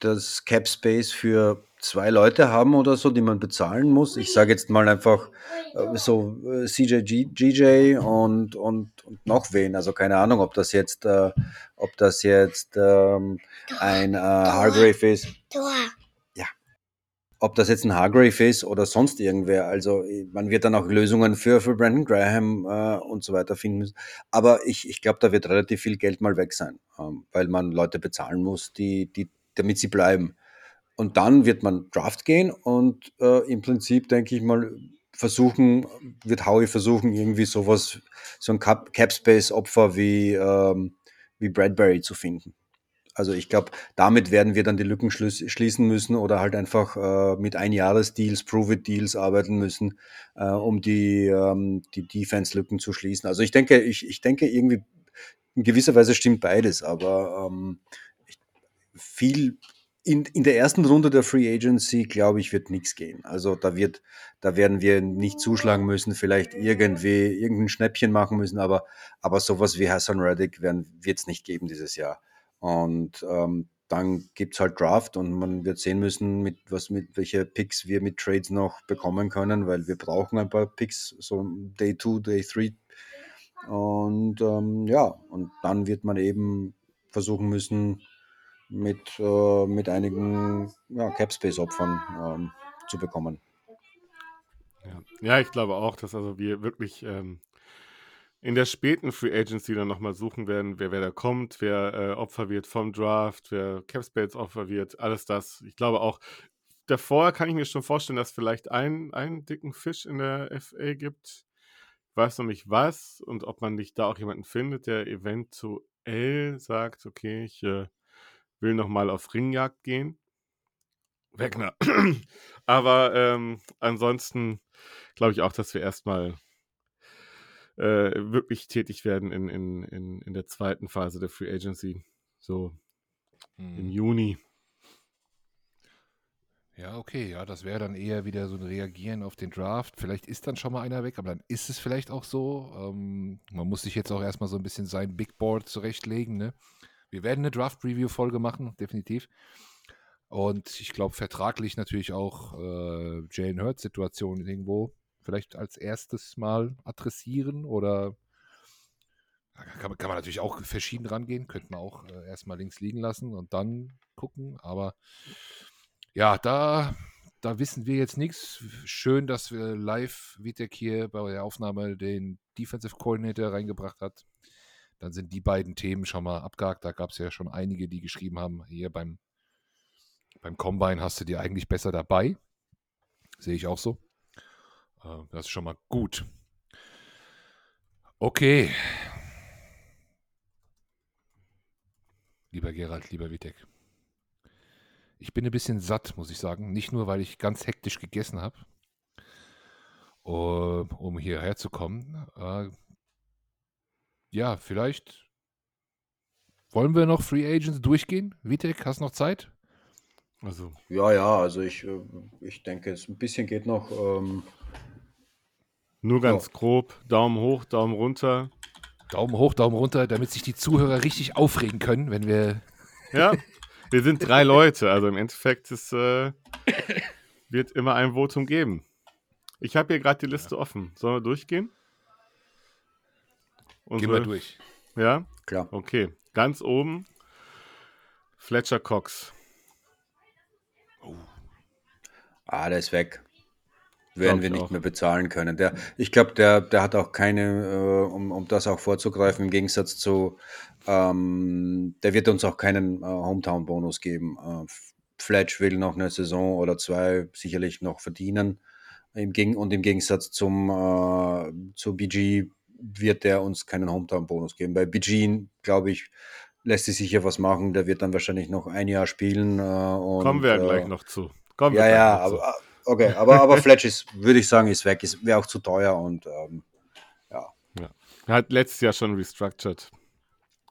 das Cap Space für zwei Leute haben oder so, die man bezahlen muss. Ich sage jetzt mal einfach äh, so äh, CJ GJ und, und, und noch wen. Also keine Ahnung, ob das jetzt, äh, ob das jetzt ähm, ein äh, Hargrave ist. Ja. Ob das jetzt ein Hargrave ist oder sonst irgendwer. Also man wird dann auch Lösungen für, für Brandon Graham äh, und so weiter finden müssen. Aber ich, ich glaube, da wird relativ viel Geld mal weg sein, ähm, weil man Leute bezahlen muss, die, die damit sie bleiben. Und dann wird man Draft gehen und äh, im Prinzip, denke ich mal, versuchen, wird Howie versuchen, irgendwie sowas, so ein Cap, Space-Opfer wie, ähm, wie Bradbury zu finden. Also ich glaube, damit werden wir dann die Lücken schließen müssen oder halt einfach äh, mit Einjahresdeals, Prove-It-Deals arbeiten müssen, äh, um die, ähm, die Defense-Lücken zu schließen. Also ich denke, ich, ich denke irgendwie in gewisser Weise stimmt beides, aber ähm, viel in, in der ersten Runde der Free Agency, glaube ich, wird nichts gehen. Also da wird, da werden wir nicht zuschlagen müssen, vielleicht irgendwie irgendein Schnäppchen machen müssen, aber, aber sowas wie Hassan Reddick wird es nicht geben dieses Jahr. Und ähm, dann gibt es halt Draft und man wird sehen müssen, mit was mit welche Picks wir mit Trades noch bekommen können, weil wir brauchen ein paar Picks, so Day 2, Day 3. Und ähm, ja, und dann wird man eben versuchen müssen, mit, äh, mit einigen ja, Capspace-Opfern ähm, zu bekommen. Ja. ja. ich glaube auch, dass also wir wirklich ähm, in der späten Free Agency dann nochmal suchen werden, wer, wer da kommt, wer äh, Opfer wird vom Draft, wer Capspace Opfer wird, alles das. Ich glaube auch, davor kann ich mir schon vorstellen, dass vielleicht ein, einen dicken Fisch in der FA gibt. Ich weiß noch nicht was und ob man nicht da auch jemanden findet, der eventuell sagt, okay, ich äh, will nochmal auf Ringjagd gehen. Wegner. Aber ähm, ansonsten glaube ich auch, dass wir erstmal äh, wirklich tätig werden in, in, in, in der zweiten Phase der Free Agency. So hm. im Juni. Ja, okay, ja, das wäre dann eher wieder so ein Reagieren auf den Draft. Vielleicht ist dann schon mal einer weg, aber dann ist es vielleicht auch so. Ähm, man muss sich jetzt auch erstmal so ein bisschen sein Big Board zurechtlegen, ne? Wir werden eine Draft-Review-Folge machen, definitiv. Und ich glaube, vertraglich natürlich auch äh, Jalen Hurts-Situation irgendwo vielleicht als erstes Mal adressieren oder kann, kann, man natürlich auch verschieden rangehen, könnte man auch äh, erstmal links liegen lassen und dann gucken. Aber ja, da, da wissen wir jetzt nichts. Schön, dass wir live Vitek hier bei der Aufnahme den Defensive Coordinator reingebracht hat dann sind die beiden Themen schon mal abgehakt. Da gab es ja schon einige, die geschrieben haben, hier beim, beim Combine hast du dir eigentlich besser dabei. Sehe ich auch so. Äh, das ist schon mal gut. Okay. Lieber Gerald, lieber Witek. Ich bin ein bisschen satt, muss ich sagen. Nicht nur, weil ich ganz hektisch gegessen habe, um hierher zu kommen. Äh, ja, vielleicht wollen wir noch Free Agents durchgehen. Vitek, hast du noch Zeit? Also. Ja, ja, also ich, äh, ich denke, es ein bisschen geht noch. Ähm, Nur ganz ja. grob, Daumen hoch, Daumen runter. Daumen hoch, Daumen runter, damit sich die Zuhörer richtig aufregen können, wenn wir. Ja, wir sind drei Leute, also im Endeffekt ist, äh, wird immer ein Votum geben. Ich habe hier gerade die Liste ja. offen. Sollen wir durchgehen? Unsere, Gehen wir durch. Ja? Klar. Okay. Ganz oben Fletcher Cox. Oh. Ah, der ist weg. Werden wir ich nicht auch. mehr bezahlen können. Der, ich glaube, der, der hat auch keine, äh, um, um das auch vorzugreifen, im Gegensatz zu, ähm, der wird uns auch keinen äh, Hometown-Bonus geben. Äh, Fletch will noch eine Saison oder zwei sicherlich noch verdienen. Im und im Gegensatz zum äh, zu BG wird der uns keinen Hometown-Bonus geben. Bei BG, glaube ich, lässt sich sicher was machen. Der wird dann wahrscheinlich noch ein Jahr spielen. Äh, und, Kommen wir ja äh, gleich noch zu. Kommen wir ja, gleich ja, noch zu. aber okay, aber, aber Fletch ist, würde ich sagen, ist weg, ist wäre auch zu teuer und ähm, Er hat letztes Jahr schon restructured.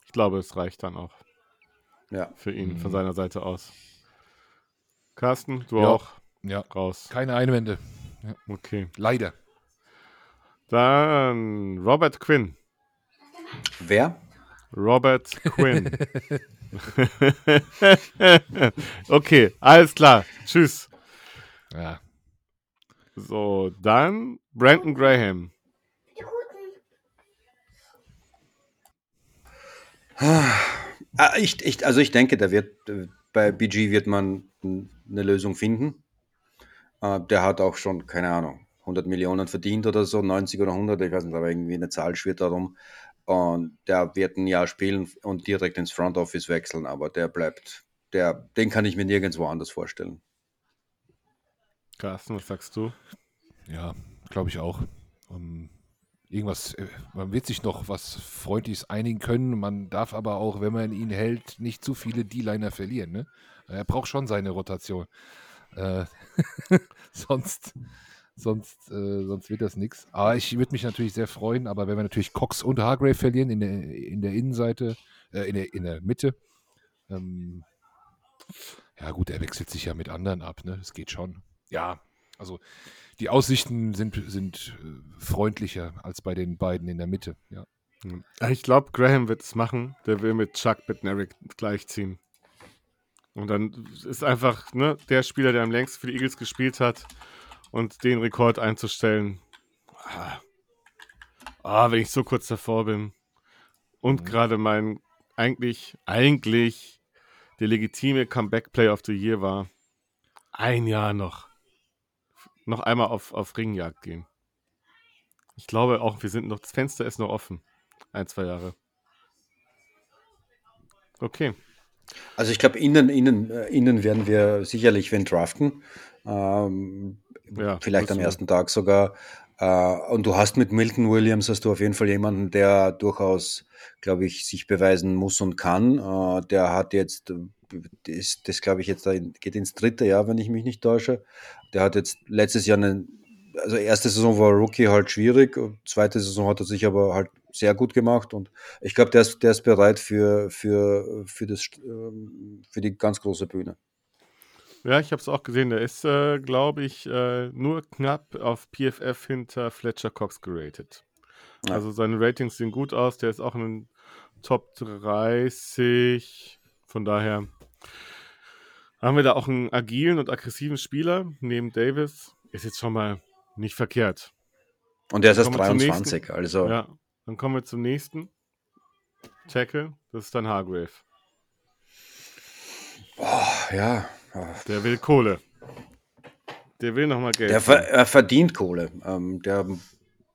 Ich glaube, es reicht dann auch ja. für ihn von Mhm. seiner Seite aus. Carsten, du Ja. auch Ja, raus. keine Einwände. Okay. Leider. Dann Robert Quinn. Wer? Robert Quinn. okay, alles klar. Tschüss. Ja. So, dann Brandon Graham. Ah, ich, ich, also ich denke, da wird äh, bei BG wird man eine Lösung finden. Äh, der hat auch schon, keine Ahnung, 100 Millionen verdient oder so, 90 oder 100, ich weiß nicht, aber irgendwie eine Zahl schwirrt darum. Und der wird ein Jahr spielen und direkt ins Front Office wechseln, aber der bleibt, der, den kann ich mir nirgendwo anders vorstellen. Carsten, was sagst du? Ja, glaube ich auch. Um, irgendwas, äh, man wird sich noch was Freundliches einigen können. Man darf aber auch, wenn man ihn hält, nicht zu viele D-Liner verlieren. Ne? Er braucht schon seine Rotation. Äh, sonst, sonst, äh, sonst wird das nichts. Aber ich würde mich natürlich sehr freuen. Aber wenn wir natürlich Cox und Hargrave verlieren in der, in der Innenseite, äh, in, der, in der Mitte, ähm, ja gut, er wechselt sich ja mit anderen ab. Ne? Das geht schon. Ja, also die Aussichten sind, sind äh, freundlicher als bei den beiden in der Mitte. Ja. Ich glaube, Graham wird es machen. Der will mit Chuck Bednarik gleichziehen. Und dann ist einfach ne, der Spieler, der am längsten für die Eagles gespielt hat und den Rekord einzustellen. Ah, ah wenn ich so kurz davor bin. Und Mhm. gerade mein eigentlich, eigentlich der legitime Comeback-Play of the Year war. Ein Jahr noch. Noch einmal auf, auf Ringjagd gehen. Ich glaube auch, wir sind noch, das Fenster ist noch offen. Ein, zwei Jahre. Okay. Also ich glaube, innen, innen, äh, innen werden wir sicherlich wen draften. Ähm, Ja, vielleicht am wir. ersten Tag sogar. Äh, und du hast mit Milton Williams hast du auf jeden Fall jemanden, der durchaus, glaube ich, sich beweisen muss und kann. Äh, der hat jetzt, äh, das, das glaube ich jetzt, da geht ins dritte Jahr, wenn ich mich nicht täusche. Der hat jetzt letztes Jahr eine, also erste Saison war Rookie halt schwierig, zweite Saison hat er sich aber halt sehr gut gemacht und ich glaube, der ist, der ist bereit für, für, für, das, ähm, für die ganz große Bühne. Ja, ich habe es auch gesehen. Der ist, äh, glaube ich, äh, nur knapp auf PFF hinter Fletcher Cox geratet. Ja. Also seine Ratings sehen gut aus. Der ist auch in den Top 30. Von daher haben wir da auch einen agilen und aggressiven Spieler neben Davis. Ist jetzt schon mal nicht verkehrt. Und der ist erst Kommen wir zum 23, also Ja, dann kommen wir zum nächsten Tackle. Das ist dann Hargrave. oh, ja. ja. Der will Kohle. Der will nochmal Geld. Der ver er verdient Kohle. Ähm, der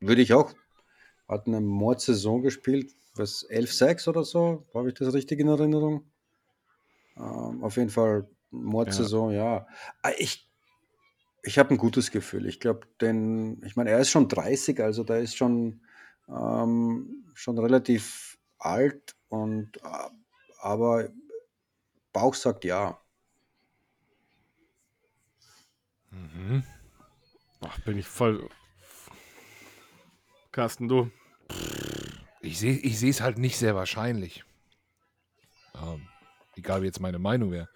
würde ich auch, hat eine Mordsaison gespielt, was 11-6 oder so, habe ich das richtig in Erinnerung? Ähm, auf jeden Fall Mordsaison, ja. Ah, Ich, ich habe ein gutes Gefühl. Ich glaube, denn, ich meine, er ist schon 30, also da ist schon, ähm, schon relativ alt und äh, aber Bauch sagt ja. Mhm. Ach, bin ich voll. Carsten, du. Ich sehe ich es halt nicht sehr wahrscheinlich. Ähm, egal wie jetzt meine Meinung wäre.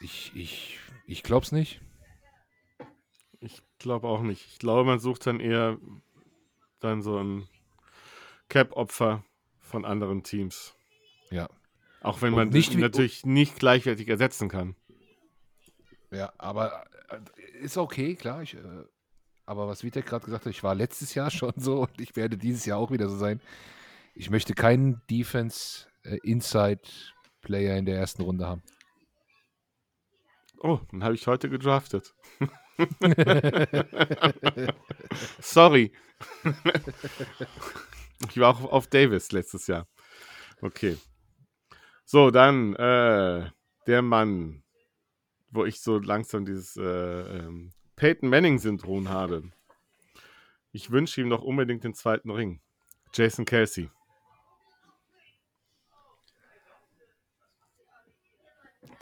Ich, ich, ich glaube es nicht. Ich glaube auch nicht. Ich glaube, man sucht dann eher dann so ein Cap-Opfer von anderen Teams. Ja. Auch wenn Und man nicht nicht natürlich nicht gleichwertig ersetzen kann. Ja, aber äh, ist okay, klar. Ich, äh, aber was Vitek gerade gesagt hat, ich war letztes Jahr schon so und ich werde dieses Jahr auch wieder so sein. Ich möchte keinen Defense äh, Inside Player in der ersten Runde haben. Oh, dann habe ich heute gedraftet. Sorry. ich war auch auf Davis letztes Jahr. Okay. So, dann äh, der Mann, wo ich so langsam dieses äh, ähm, Peyton Manning-Syndrom habe. Ich wünsche ihm noch unbedingt den zweiten Ring. Jason Kelsey.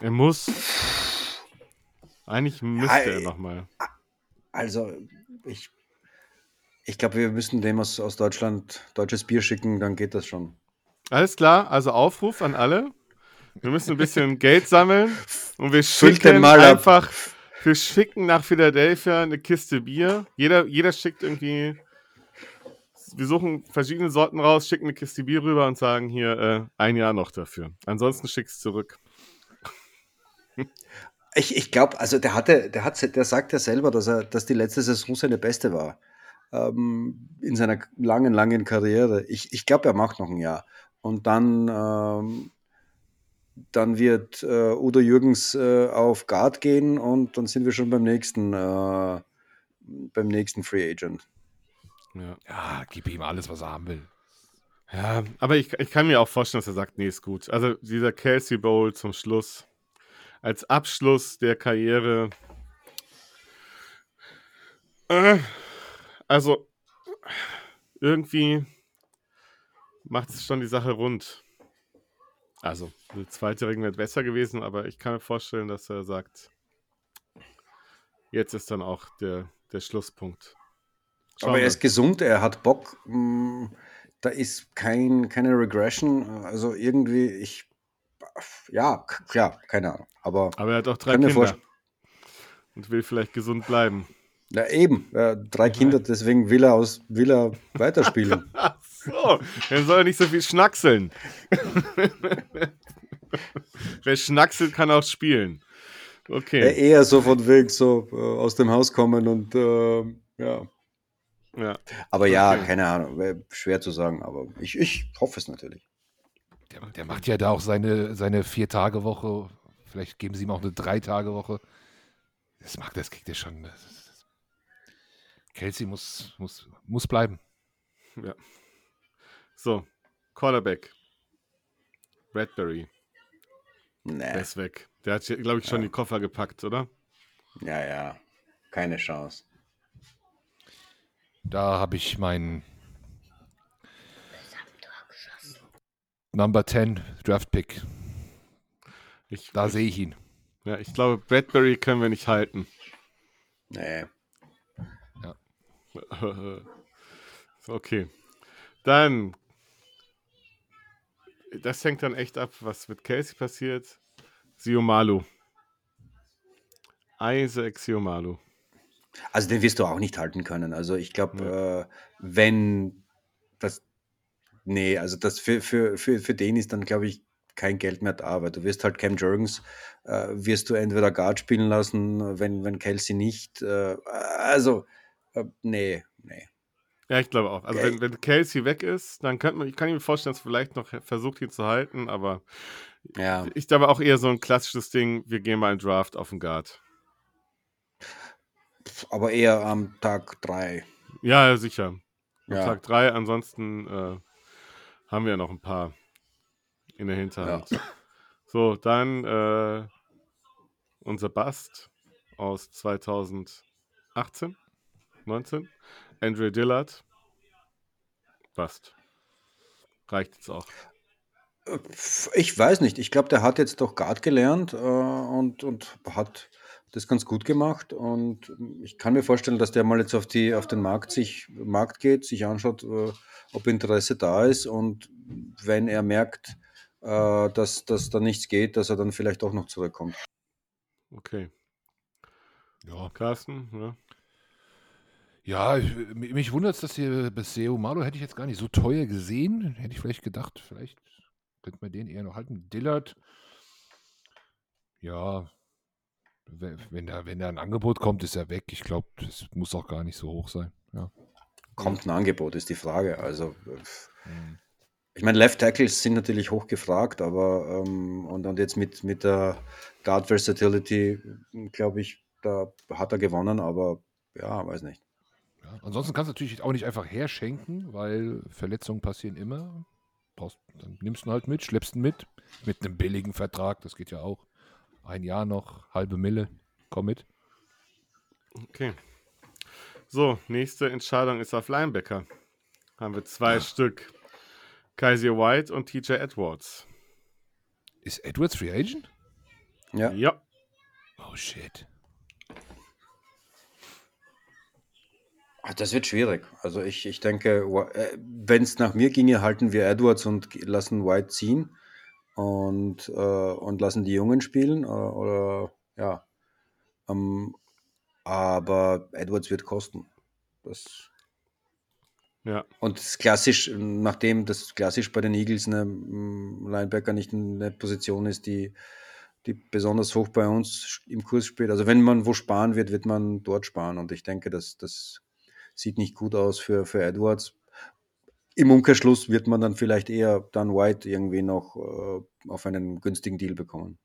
Er muss. Eigentlich müsste Ja, er äh, nochmal. Also, ich, ich glaube, wir müssen dem aus, aus Deutschland deutsches Bier schicken, dann geht das schon. Alles klar, also Aufruf an alle. Wir müssen ein bisschen Geld sammeln und wir schicken mal ab. einfach, wir schicken nach Philadelphia eine Kiste Bier. Jeder, jeder schickt irgendwie, wir suchen verschiedene Sorten raus, schicken eine Kiste Bier rüber und sagen hier äh, ein Jahr noch dafür. Ansonsten schick's zurück. Ich, ich glaube, also der hatte, der hat, der sagt ja selber, dass er, dass die letzte Saison seine beste war. Ähm, in seiner langen, langen Karriere. Ich, ich glaube, er macht noch ein Jahr. Und dann, ähm, dann wird äh, Udo Jürgens äh, auf Guard gehen und dann sind wir schon beim nächsten, äh, beim nächsten Free Agent. Ja. Ja, gib ihm alles, was er haben will. Ja, aber ich, ich kann mir auch vorstellen, dass er sagt, nee, ist gut. Also dieser Kelsey Bowl zum Schluss, als Abschluss der Karriere. Äh, also irgendwie macht es schon die Sache rund. Also, der zweite Ring wäre besser gewesen, aber ich kann mir vorstellen, dass er sagt, jetzt ist dann auch der, der Schlusspunkt. Schauen Aber er wir. ist gesund, er hat Bock. mm, Da ist kein, keine Regression. Also irgendwie, ich, ja, klar, keine Ahnung. Aber Aber er hat auch drei Kinder. Und will vielleicht gesund bleiben. na eben, äh, drei Kinder, deswegen will er, aus, will er weiterspielen. Ach so, dann soll er nicht so viel schnackseln. Wer schnackselt, kann auch spielen. Okay. eher so von wegen so äh, aus dem Haus kommen und äh, ja. Ja. Aber ja, Okay. keine Ahnung, schwer zu sagen, aber ich, ich hoffe es natürlich. Der, der macht ja da auch seine, seine Vier-Tage-Woche. Vielleicht geben sie ihm auch eine Drei-Tage-Woche. Das macht, das kriegt er schon. Das, das, Kelsey muss, muss, muss bleiben. ja. So, Quarterback. Bradbury, der Nee, ist weg. Der hat, glaube ich, schon die Koffer gepackt, oder? ja, ja, keine Chance. Da habe ich meinen Number 10 Draft Pick. Ich, Da sehe ich ihn. ja, ich glaube, Bradbury können wir nicht halten. Nee. okay. Dann. Das hängt dann echt ab, was mit Kelsey passiert. Siomalu. Isaac Siomalu. Also den wirst du auch nicht halten können. Also ich glaube, äh, wenn das, nee, also das für, für, für, für den ist dann, glaube ich, kein Geld mehr da, weil du wirst halt Cam Jurgens, äh, wirst du entweder Guard spielen lassen, wenn, wenn Kelsey nicht, äh, also, äh, nee, nee. Ja, ich glaube auch. Also, wenn, wenn Kelsey weg ist, dann könnte man, ich kann mir vorstellen, dass vielleicht noch versucht, ihn zu halten, aber Ja, ich glaube auch eher so ein klassisches Ding, wir gehen mal in Draft auf den Guard. aber eher am Tag drei. Ja, sicher. Am Ja. Tag 3, ansonsten äh, haben wir ja noch ein paar in der Hinterhand. So, dann äh, unser Bast aus 2018, 19, Andrew Dillard. Bast. Reicht jetzt auch. Ich weiß nicht. Ich glaube, der hat jetzt doch Guard gelernt äh, und, und hat das ganz gut gemacht. Und ich kann mir vorstellen, dass der mal jetzt auf, die, auf den Markt, sich, Markt geht, sich anschaut, äh, ob Interesse da ist. Und wenn er merkt, äh, dass, dass da nichts geht, dass er dann vielleicht auch noch zurückkommt. Okay. Ja, Carsten, ja. ja ich, mich wundert es, dass hier bis Seo Malo hätte ich jetzt gar nicht so teuer gesehen. Hätte ich vielleicht gedacht, vielleicht könnte man den eher noch halten. Dillard, ja, wenn, wenn, da, wenn da ein Angebot kommt, ist er weg. Ich glaube, das muss auch gar nicht so hoch sein. Ja. Kommt ein Angebot, ist die Frage. Also, Mhm. ich meine, Left Tackles sind natürlich hoch gefragt, aber ähm, und, und jetzt mit, mit der Guard Versatility, glaube ich, da hat er gewonnen, aber ja, weiß nicht. Ja, ansonsten kannst du natürlich auch nicht einfach herschenken, weil Verletzungen passieren immer. Brauchst, dann nimmst du ihn halt mit, schleppst ihn mit, mit einem billigen Vertrag, das geht ja auch. Ein Jahr noch, halbe Mille, komm mit. Okay. So, nächste Entscheidung ist auf Linebacker. Haben wir zwei ah. Stück. Kaiser White und TJ Edwards. Ist Edwards Free Agent? Ja. Ja. Oh shit. Das wird schwierig. Also ich, ich denke, äh, wenn es nach mir ginge, halten wir Edwards und lassen White ziehen und, äh, und lassen die Jungen spielen. Äh, oder ja. Ähm, aber Edwards wird kosten. Das ja. Und das klassisch, nachdem das klassisch bei den Eagles eine Linebacker nicht eine Position ist, die, die besonders hoch bei uns im Kurs spielt. Also wenn man wo sparen wird, wird man dort sparen. Und ich denke, das, das sieht nicht gut aus für, für Edwards. Im Umkehrschluss wird man dann vielleicht eher dann White irgendwie noch äh, auf einen günstigen Deal bekommen.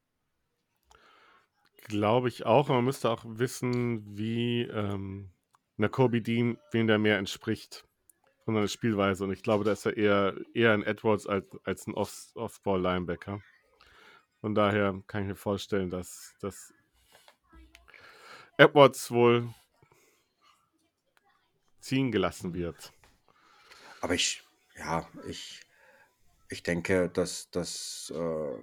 Glaube ich auch. Man müsste auch wissen, wie ähm, Kobe Dean, wen der mehr entspricht von seiner Spielweise. Und ich glaube, da ist er eher, eher ein Edwards als, als ein Off-Ball-Linebacker. Von daher kann ich mir vorstellen, dass, dass Edwards wohl ziehen gelassen wird. Aber ich, ja, ich, ich denke, dass, dass, äh,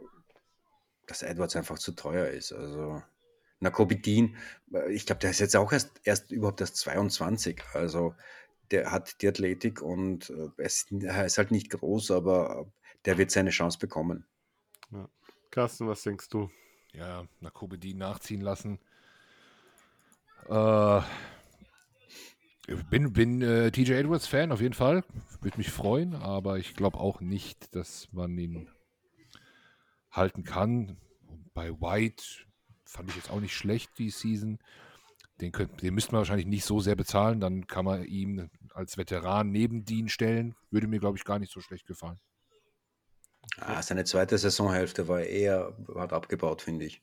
dass Edwards einfach zu teuer ist. Also Nakobidin, äh, ich glaube, der ist jetzt auch erst, erst überhaupt erst 22. Also der hat die Athletik und äh, es, er ist halt nicht groß, aber der wird seine Chance bekommen. Ja. Carsten, was denkst du? Ja, Nakobidin nachziehen lassen. Äh, bin, bin äh, TJ Edwards Fan auf jeden Fall. Würde mich freuen, aber ich glaube auch nicht, dass man ihn halten kann. Bei White fand ich jetzt auch nicht schlecht die Season. Den, könnt, den müsste man wahrscheinlich nicht so sehr bezahlen. Dann kann man ihm als Veteran neben Dean stellen. Würde mir, glaube ich, gar nicht so schlecht gefallen. Ah, seine zweite Saisonhälfte war eher, hat abgebaut, finde ich.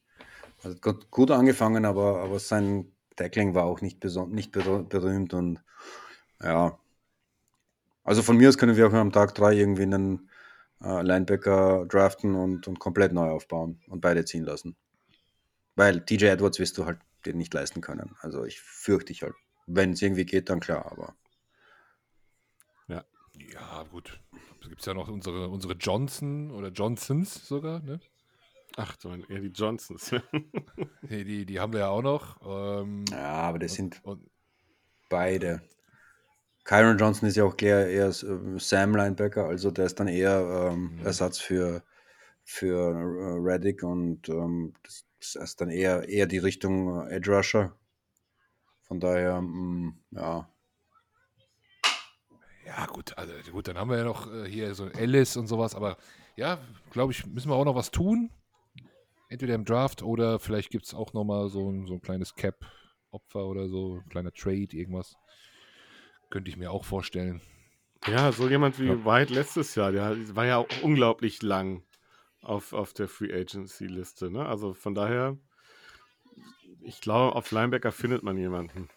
Also gut, gut, angefangen, aber, aber sein Tackling war auch nicht, nicht berühmt und ja. Also von mir aus können wir auch am Tag drei irgendwie einen äh, Linebacker draften und, und komplett neu aufbauen und beide ziehen lassen. Weil TJ Edwards wirst du halt dir nicht leisten können. Also ich fürchte ich halt. Wenn es irgendwie geht, dann klar, aber. Ja. Ja, gut. Es gibt ja noch unsere, unsere Johnson oder Johnsons sogar, ne? Ach, du eher die Johnsons. die, die, die haben wir ja auch noch. Ähm, ja, aber das sind und, beide. Kyron Johnson ist ja auch eher, eher Sam Linebacker, also der ist dann eher ähm, mhm. Ersatz für, für äh, Reddick und ähm, das, ist dann eher, eher die Richtung äh, Edge Rusher. Von daher, mh, mm, ja. Ja, gut, also gut, dann haben wir ja noch äh, hier so Ellis und sowas, aber ja, glaube ich, müssen wir auch noch was tun entweder im Draft oder vielleicht gibt es auch nochmal so ein, so ein kleines Cap-Opfer oder so, ein kleiner Trade, irgendwas. Könnte ich mir auch vorstellen. Ja, so jemand wie ja. White letztes Jahr, der war ja auch unglaublich lang auf, auf der Free Agency-Liste. Ne? Also von daher, ich glaube, auf Linebacker findet man jemanden.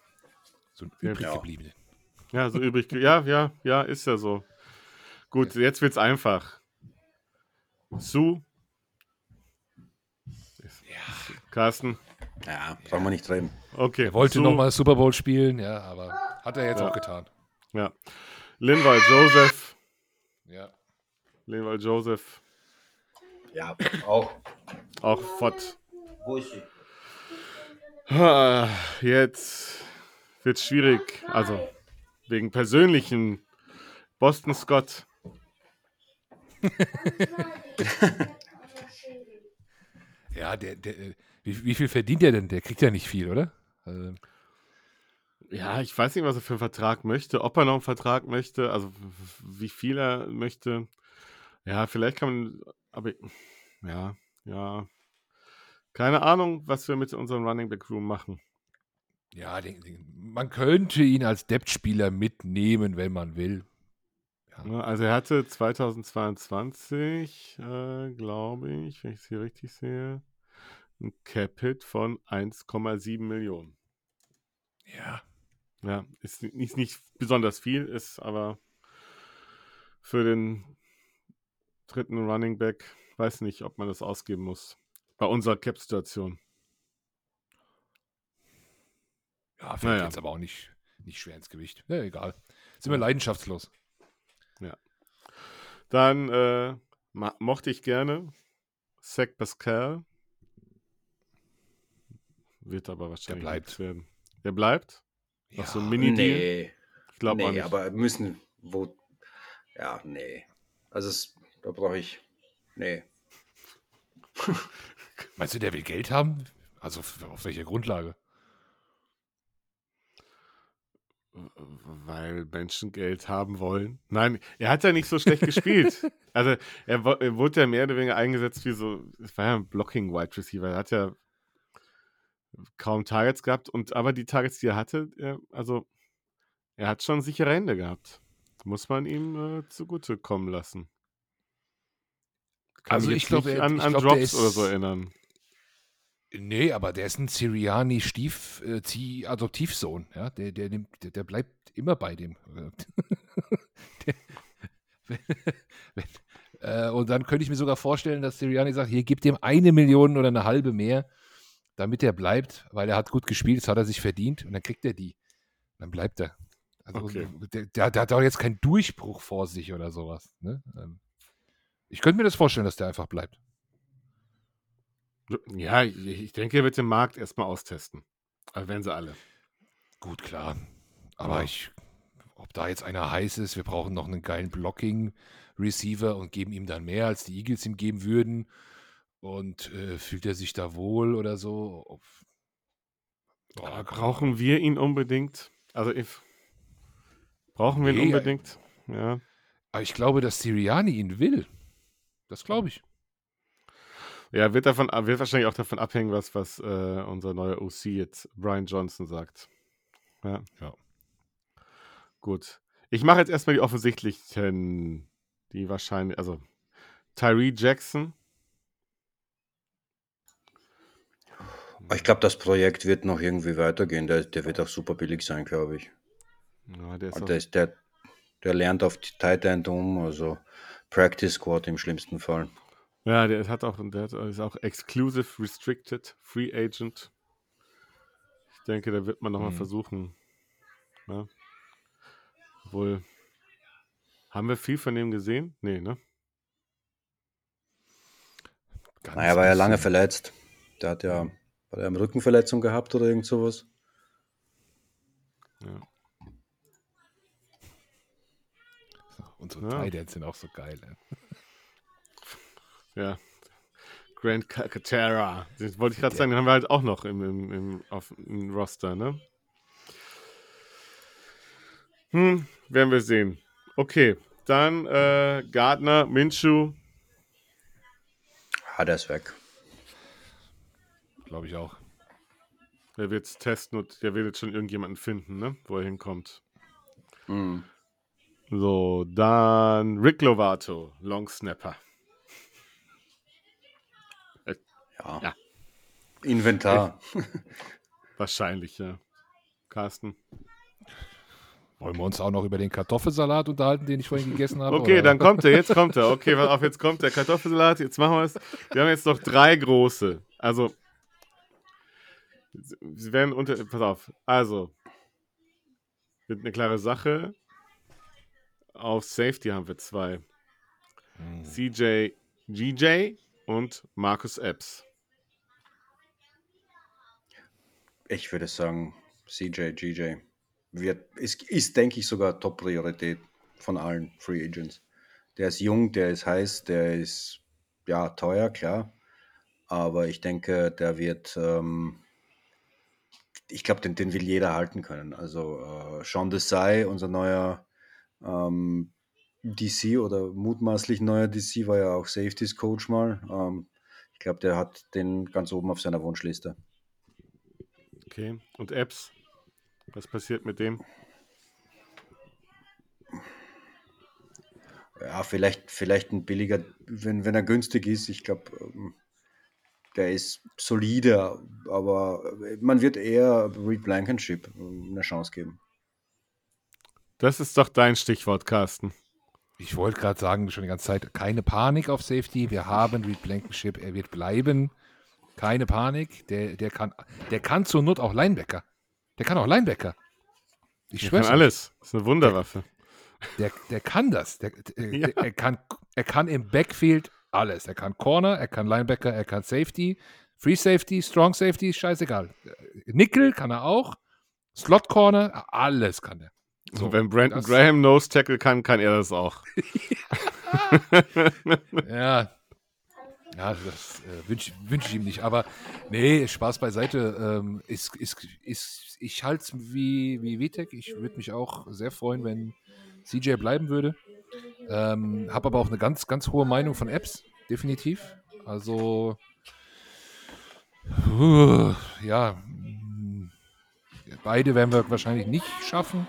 So ein übrig ja. gebliebenen. Ja, so übrig. Ja, ja, ja, ist ja so. Gut, jetzt wird es einfach. Sue Carsten? Ja, brauchen wir nicht reden. Okay. Er wollte so. nochmal Super Bowl spielen, ja, aber hat er jetzt ja. auch getan. Ja. Linval Joseph. Ja. Linval Joseph. Ja, auch. Auch Fott. Wo ist sie? Jetzt wird es schwierig. Also, wegen persönlichen Boston Scott. ja, der, der, wie, wie viel verdient er denn? Der kriegt ja nicht viel, oder? Also, ja, ich weiß nicht, was er für einen Vertrag möchte, ob er noch einen Vertrag möchte, also wie viel er möchte. Ja, vielleicht kann man, aber ja, ja. Keine Ahnung, was wir mit unserem Running Back Room machen. Ja, den, den, man könnte ihn als Depth-Spieler mitnehmen, wenn man will. Ne, also er hatte 2022, äh, glaube ich, wenn ich es hier richtig sehe, ein Cap-Hit von 1,7 Millionen. Ja. Ja, ist nicht, nicht besonders viel, ist aber für den dritten Running Back, weiß nicht, ob man das ausgeben muss. Bei unserer Cap-Situation. Ja, fällt Naja. jetzt aber auch nicht, nicht schwer ins Gewicht. Ja, egal. Sind wir leidenschaftslos. Dann äh, mochte ich gerne Zach Pascal. Wird aber wahrscheinlich bleibt. nichts werden. Der bleibt? Ja, so ein Mini-Deal? Nee, Ich glaube nee aber müssen, wo, ja, nee. Also, es, da brauche ich, nee. Meinst du, der will Geld haben? Also auf welcher Grundlage? Weil Menschen Geld haben wollen. Nein, er hat ja nicht so schlecht gespielt. Also er, er wurde ja mehr oder weniger eingesetzt wie so, es war ja ein Blocking Wide Receiver. Er hat ja kaum Targets gehabt und aber die Targets, die er hatte, er, also er hat schon sichere Hände gehabt. Muss man ihm äh, zugute kommen lassen. Kann Also mich ich jetzt glaube, an, ich an glaube, der Drops oder so erinnern. Nee, aber der ist ein Siriani-Stief, äh, Zieh- Adoptivsohn. Ja? Der, der, nimmt, der, der bleibt immer bei dem. der, wenn, wenn, äh, und dann könnte ich mir sogar vorstellen, dass Siriani sagt, hier gibt ihm eine Million oder eine halbe mehr, damit er bleibt, weil er hat gut gespielt, das hat er sich verdient und dann kriegt er die. Dann bleibt er. Also Okay. der, der, der hat auch jetzt keinen Durchbruch vor sich oder sowas. Ne? Ähm, Ich könnte mir das vorstellen, dass der einfach bleibt. Ja, ich, denke, er wird den Markt erstmal austesten. Also werden sie alle. Gut, klar. Aber Ja. ich, ob da jetzt einer heiß ist, wir brauchen noch einen geilen Blocking-Receiver und geben ihm dann mehr, als die Eagles ihm geben würden. Und äh, fühlt er sich da wohl oder so? Boah, Brauchen wir ihn unbedingt? Also, if, brauchen wir ihn Nee, unbedingt? Ja. Aber ich glaube, dass Siriani ihn will. Das glaube ich. Ja, wird, davon, wird wahrscheinlich auch davon abhängen, was, was äh, unser neuer OC jetzt, Brian Johnson, sagt. Ja. Ja. Gut. Ich mache jetzt erstmal die offensichtlichen, die wahrscheinlich, also Tyree Jackson. Ich glaube, das Projekt wird noch irgendwie weitergehen. Der, der wird auch super billig sein, glaube ich. Ja, der ist der, ist, der, der lernt auf die Tight End um, also Practice Squad im schlimmsten Fall. Ja, der hat auch, der hat, ist auch Exclusive Restricted Free Agent. Ich denke, da wird man nochmal Mhm. versuchen. Ja. Wohl. Haben wir viel von dem gesehen? Nee, ne? Ganz Naja, war ja lange verletzt. Der hat ja, hat er eine Rückenverletzung gehabt oder irgend sowas. Ja. Unsere Ja. Ends sind auch so geil. ey. Ja. Grand Calcaterra. Das wollte ich gerade sagen, den haben wir halt auch noch im, im, im, auf, im Roster, ne? Hm, werden wir sehen. Okay, dann äh, Gardner, Minshew. Ah, der ist weg. Glaube ich auch. Der wird es testen und der wird jetzt schon irgendjemanden finden, ne? Wo er hinkommt. Mhm. So, dann Rick Lovato, Long Snapper. Ja. Ja. Inventar. Wahrscheinlich, ja. Carsten. Wollen wir uns auch noch über den Kartoffelsalat unterhalten, den ich vorhin gegessen habe? Okay, oder? dann kommt er, jetzt kommt er. Okay, pass auf, jetzt kommt der Kartoffelsalat, jetzt machen wir es. Wir haben jetzt noch drei große. Also, sie werden unter, pass auf, also, wird eine klare Sache. Auf Safety haben wir zwei. Hm. CJ GJ und Markus Epps. Ich würde sagen, CJ, GJ. Wird, ist, ist, denke ich, sogar Top-Priorität von allen Free Agents. Der ist jung, der ist heiß, der ist ja teuer, klar. Aber ich denke, der wird, ähm, ich glaube, den, den will jeder halten können. Also äh, Sean Desai, unser neuer ähm, DC oder mutmaßlich neuer DC, war ja auch Safeties Coach mal. Ähm, ich glaube, der hat den ganz oben auf seiner Wunschliste. Okay, und Epps? Was passiert mit dem? Ja, vielleicht, vielleicht ein billiger, wenn, wenn er günstig ist. Ich glaube, ähm, der ist solide, aber man wird eher Reed Blankenship eine Chance geben. Das ist doch dein Stichwort, Carsten. Ich wollte gerade sagen, schon die ganze Zeit, keine Panik auf Safety. Wir haben Reed Blankenship, er wird bleiben. Keine Panik. Der, der, kann, der kann zur Not auch Linebacker. Der kann auch Linebacker. Ich schwöre. alles. Das ist eine Wunderwaffe. Der, der, der kann das. Der, der, ja. er, kann, er kann im Backfield alles. Er kann Corner, er kann Linebacker, er kann Safety, Free Safety, Strong Safety, scheißegal. Nickel kann er auch. Slot Corner, alles kann er. So, Und wenn Brandon Graham Nose Tackle kann, kann er das auch. ja. Ja, das äh, wünsche wünsch ich ihm nicht. Aber nee, Spaß beiseite. Ähm, ist, ist, ist, ich halte es wie, wie Vitek. Ich würde mich auch sehr freuen, wenn CJ bleiben würde. Ähm, Habe aber auch eine ganz, ganz hohe Meinung von Apps, definitiv. Also, uh, ja, beide werden wir wahrscheinlich nicht schaffen.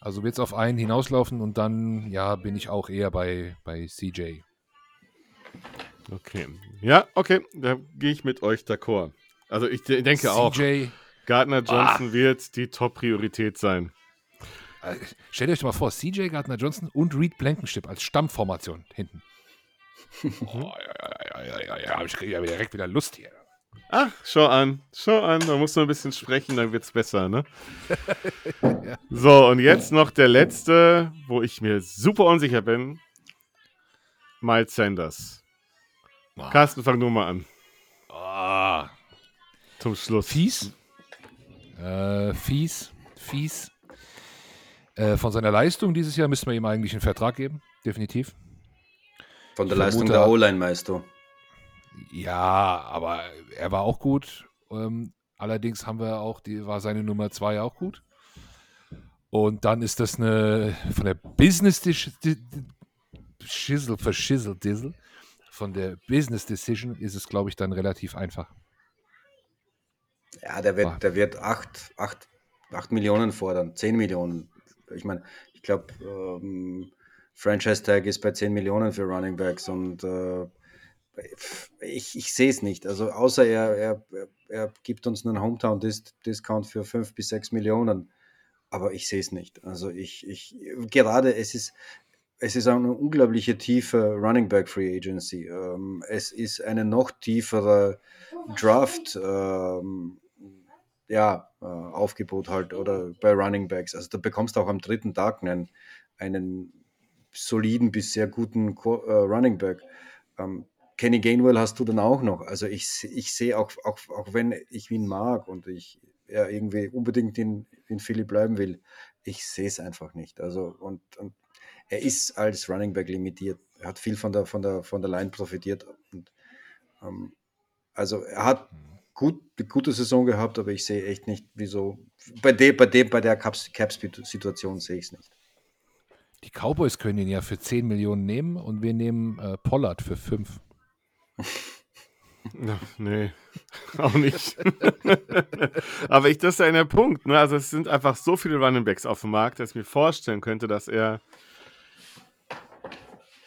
Also wird es auf einen hinauslaufen und dann, ja, bin ich auch eher bei, bei CJ. Okay. Ja, okay, da gehe ich mit euch d'accord. Also ich denke CJ, auch, Gardner Johnson ah. wird die Top-Priorität sein. Äh, stellt euch mal vor, CJ Gardner Johnson und Reed Blankenship als Stammformation hinten. oh, ja, ja, ja, ja, ja, ich kriege ja direkt wieder Lust hier. Ach, schau an, schau an, da musst du ein bisschen sprechen, dann wird's besser, ne? ja. So, und jetzt noch der letzte, wo ich mir super unsicher bin. Miles Sanders. Oh. Carsten, fang nur mal an. Oh. Zum Schluss. Fies. Äh, fies. Fies. Äh, von seiner Leistung dieses Jahr müssen wir ihm eigentlich einen Vertrag geben. Definitiv. Von der ich Leistung der O-Line, meinst du? Ja, aber er war auch gut. Ähm, allerdings haben wir auch, die war seine Nummer zwei auch gut. Und dann ist das eine von der Business Schissel, Verschissel, Dissel. Von der Business Decision ist es, glaube ich, dann relativ einfach. Ja, der wird, der wird 8, 8, 8 Millionen fordern, 10 Millionen. Ich meine, ich glaube, ähm, Franchise Tag ist bei 10 Millionen für Running Backs und äh, ich, ich sehe es nicht. Also außer er, er, er gibt uns einen Hometown-Discount für 5 bis 6 Millionen. Aber ich sehe es nicht. Also ich, ich, gerade es ist, es ist eine unglaubliche tiefe Running Back Free Agency. Ähm, es ist eine noch tiefere Draft ähm, ja, äh, Aufgebot halt oder bei Running Backs. Also da bekommst du auch am dritten Tag einen, einen soliden bis sehr guten äh, Running Back. Ähm, Kenny Gainwell hast du dann auch noch. Also ich, ich sehe auch, auch, auch wenn ich ihn mag und ich ja, irgendwie unbedingt in, in Philly bleiben will, ich sehe es einfach nicht. Also und, und, er ist als Running Back limitiert. Er hat viel von der, von der, von der Line profitiert. Und, ähm, also er hat gut, eine gute Saison gehabt, aber ich sehe echt nicht, wieso. Bei, dem, bei, dem, bei der Cap-Situation sehe ich es nicht. Die Cowboys können ihn ja für 10 Millionen nehmen und wir nehmen äh, Pollard für 5. Ja, nee, auch nicht. Aber ich, das ist ja der Punkt. Ne? Also es sind einfach so viele Running Backs auf dem Markt, dass ich mir vorstellen könnte, dass er,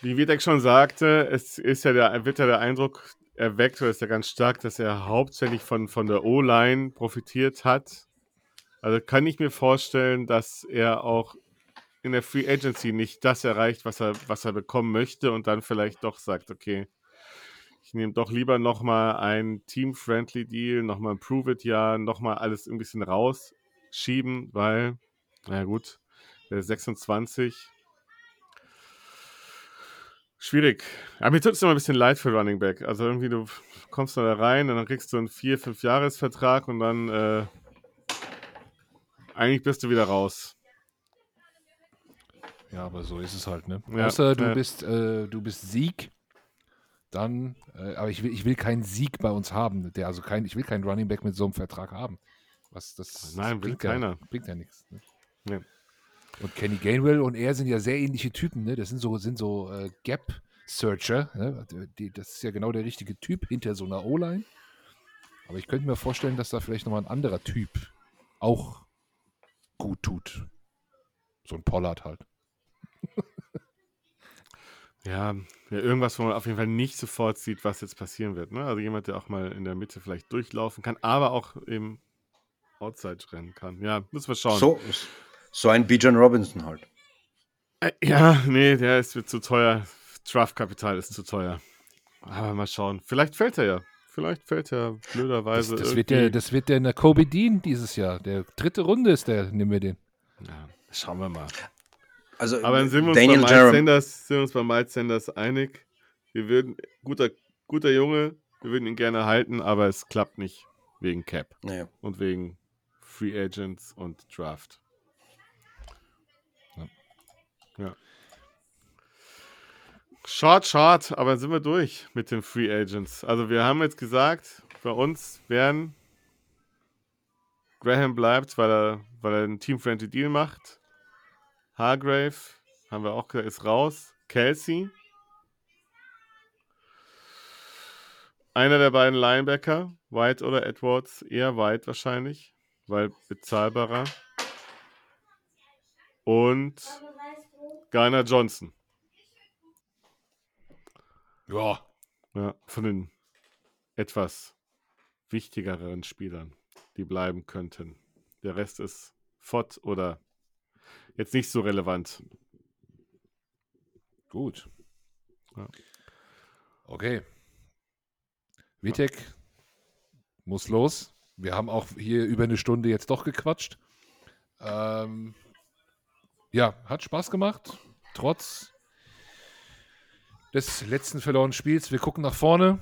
wie Wiedek schon sagte, es ist ja der, wird ja der Eindruck erweckt, oder ist ja ganz stark, dass er hauptsächlich von, von der O-Line profitiert hat. Also kann ich mir vorstellen, dass er auch in der Free Agency nicht das erreicht, was er, was er bekommen möchte und dann vielleicht doch sagt, okay, ich nehme doch lieber nochmal ein Team-Friendly Deal, nochmal ein Prove-It-Jahr, nochmal alles ein bisschen rausschieben, weil, naja gut, der 26. Schwierig. Aber mir tut es immer ein bisschen leid für Running Back. Also irgendwie, du kommst da rein und dann kriegst du einen 4-5-Jahres-Vertrag und dann äh, eigentlich bist du wieder raus. Ja, aber so ist es halt, ne? Ja, Außer du ja. bist, äh, du bist Sieg dann, äh, aber ich will, ich will keinen Sieg bei uns haben. Der, also kein, ich will keinen Running Back mit so einem Vertrag haben. Was, das, Nein, das will keiner. Ja, bringt ja nichts. Ne? Nee. Und Kenny Gainwell und er sind ja sehr ähnliche Typen. Ne? Das sind so, sind so äh, Gap-Searcher. Ne? Die, das ist ja genau der richtige Typ hinter so einer O-Line. Aber ich könnte mir vorstellen, dass da vielleicht nochmal ein anderer Typ auch gut tut. So ein Pollard halt. Ja, ja, irgendwas, wo man auf jeden Fall nicht sofort sieht, was jetzt passieren wird. Ne? Also jemand, der auch mal in der Mitte vielleicht durchlaufen kann, aber auch eben Outside rennen kann. Ja, müssen wir schauen. So, so ein Bijan Robinson halt. Äh, ja, nee, der ist wird zu teuer. Draftkapital ist zu teuer. Aber mal schauen. Vielleicht fällt er ja. Vielleicht fällt er blöderweise. Das, das wird, der, das wird der in der Kobe Dean dieses Jahr. Der dritte Runde ist der, nehmen wir den. Ja, schauen wir mal. Also, Aber dann sind wir uns, Daniel bei Miles Jerem- Sanders, sind wir uns bei Miles Sanders einig. Wir würden, guter, guter Junge, wir würden ihn gerne halten, aber es klappt nicht wegen Cap Ja. und wegen Free Agents und Draft. Ja. Short, short, aber sind wir durch mit den Free Agents. Also wir haben jetzt gesagt, bei uns werden Graham bleibt, weil er, weil er einen Team-Friendly Deal macht. Hargrave, haben wir auch gesagt, ist raus. Kelsey. Einer der beiden Linebacker, White oder Edwards, eher White wahrscheinlich, weil bezahlbarer. Und Garner Johnson. Ja, Ja, von den etwas wichtigeren Spielern, die bleiben könnten. Der Rest ist fort oder jetzt nicht so relevant. gut. Ja. Okay. Vitek muss los. Wir haben auch hier über eine Stunde jetzt doch gequatscht. Ähm, ja, hat Spaß gemacht. Trotz des letzten verlorenen Spiels. Wir gucken nach vorne.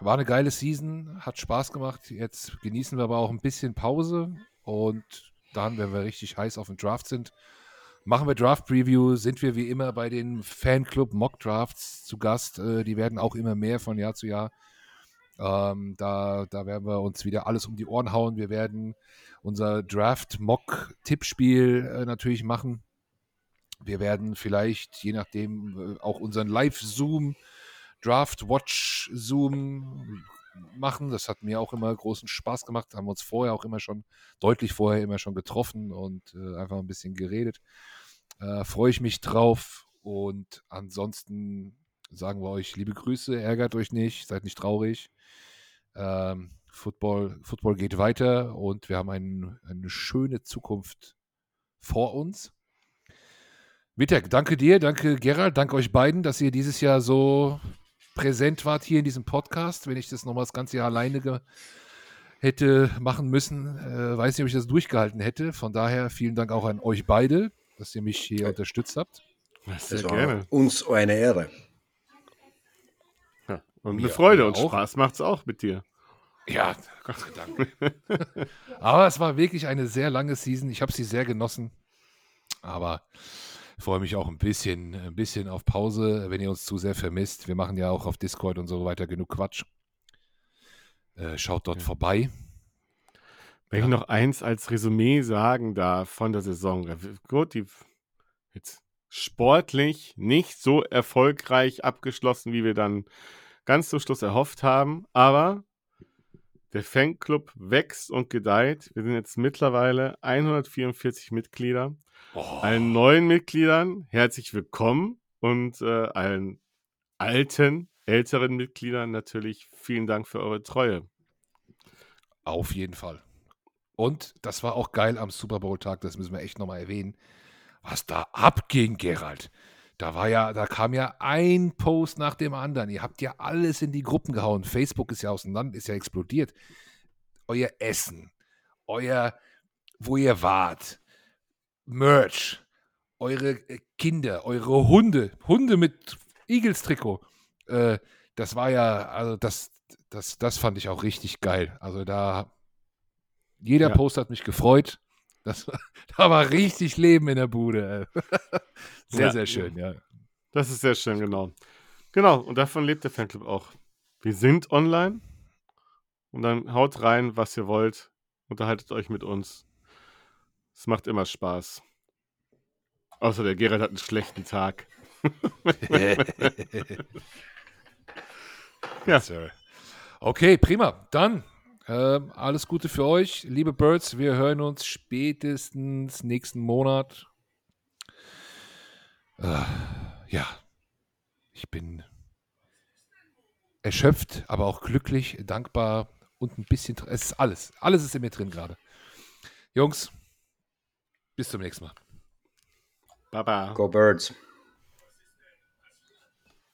War eine geile Season, hat Spaß gemacht. Jetzt genießen wir aber auch ein bisschen Pause und dann, wenn wir richtig heiß auf den Draft sind, machen wir Draft Preview. Sind wir wie immer bei den Fanclub Mock Drafts zu Gast. Äh, die werden auch immer mehr von Jahr zu Jahr. Ähm, da, da werden wir uns wieder alles um die Ohren hauen. Wir werden unser Draft Mock Tippspiel äh, natürlich machen. Wir werden vielleicht, je nachdem, äh, auch unseren Live-Zoom, Draft Watch Zoom machen. Das hat mir auch immer großen Spaß gemacht. Haben uns vorher auch immer schon, deutlich vorher immer schon getroffen und äh, einfach ein bisschen geredet. Äh, Freue ich mich drauf. Und ansonsten sagen wir euch liebe Grüße, ärgert euch nicht, seid nicht traurig. Ähm, Football, Football geht weiter und wir haben ein, eine schöne Zukunft vor uns. Vitek, danke dir, danke Gerald, danke euch beiden, dass ihr dieses Jahr so präsent wart hier in diesem Podcast. Wenn ich das nochmal das ganze Jahr alleine hätte machen müssen, äh, weiß nicht, ob ich das durchgehalten hätte. Von daher vielen Dank auch an euch beide, dass ihr mich hier unterstützt habt. Sehr Das war gerne. uns eine Ehre. Ja. Und Mir- eine Freude und auch. Spaß macht's auch mit dir. Ja, Gott sei Dank. Aber es war wirklich eine sehr lange Season. Ich habe sie sehr genossen. Aber ich freue mich auch ein bisschen, ein bisschen auf Pause, wenn ihr uns zu sehr vermisst. Wir machen ja auch auf Discord und so weiter genug Quatsch. Äh, schaut dort vorbei. Wenn Ja. ich noch eins als Resümee sagen darf von der Saison. Ja, Gut, die jetzt sportlich nicht so erfolgreich abgeschlossen, wie wir dann ganz zum Schluss erhofft haben, aber der Fanclub wächst und gedeiht. Wir sind jetzt mittlerweile 144 Mitglieder. Oh, Allen neuen Mitgliedern herzlich willkommen und äh, allen alten, älteren Mitgliedern natürlich vielen Dank für eure Treue. auf jeden Fall. Und das war auch geil am Super Bowl-Tag, das müssen wir echt nochmal erwähnen. Was da abging, Gerald. Da war ja, da kam ja ein Post nach dem anderen. Ihr habt ja alles in die Gruppen gehauen. Facebook ist ja auseinander, ist ja explodiert. Euer Essen, euer, wo ihr wart, Merch, eure Kinder, eure Hunde, Hunde mit Eagles-Trikot. Äh, das war ja, also das, das, das fand ich auch richtig geil. Also da, jeder Ja. Post hat mich gefreut. Das, da war richtig Leben in der Bude. ey. Sehr, Ja. sehr schön, ja. Das ist sehr schön, genau. Genau, und davon lebt der Fanclub auch. Wir sind online und dann haut rein, was ihr wollt. Unterhaltet euch mit uns. Es macht immer Spaß. Außer der Gerald hat einen schlechten Tag. Ja. Sir. Okay, prima. Dann ähm, alles Gute für euch, liebe Birds. Wir hören uns spätestens nächsten Monat. Äh, ja, Ich bin erschöpft, aber auch glücklich, dankbar und ein bisschen. Es ist alles. Alles ist in mir drin gerade. Jungs, bis zum nächsten Mal. Baba. Go Birds.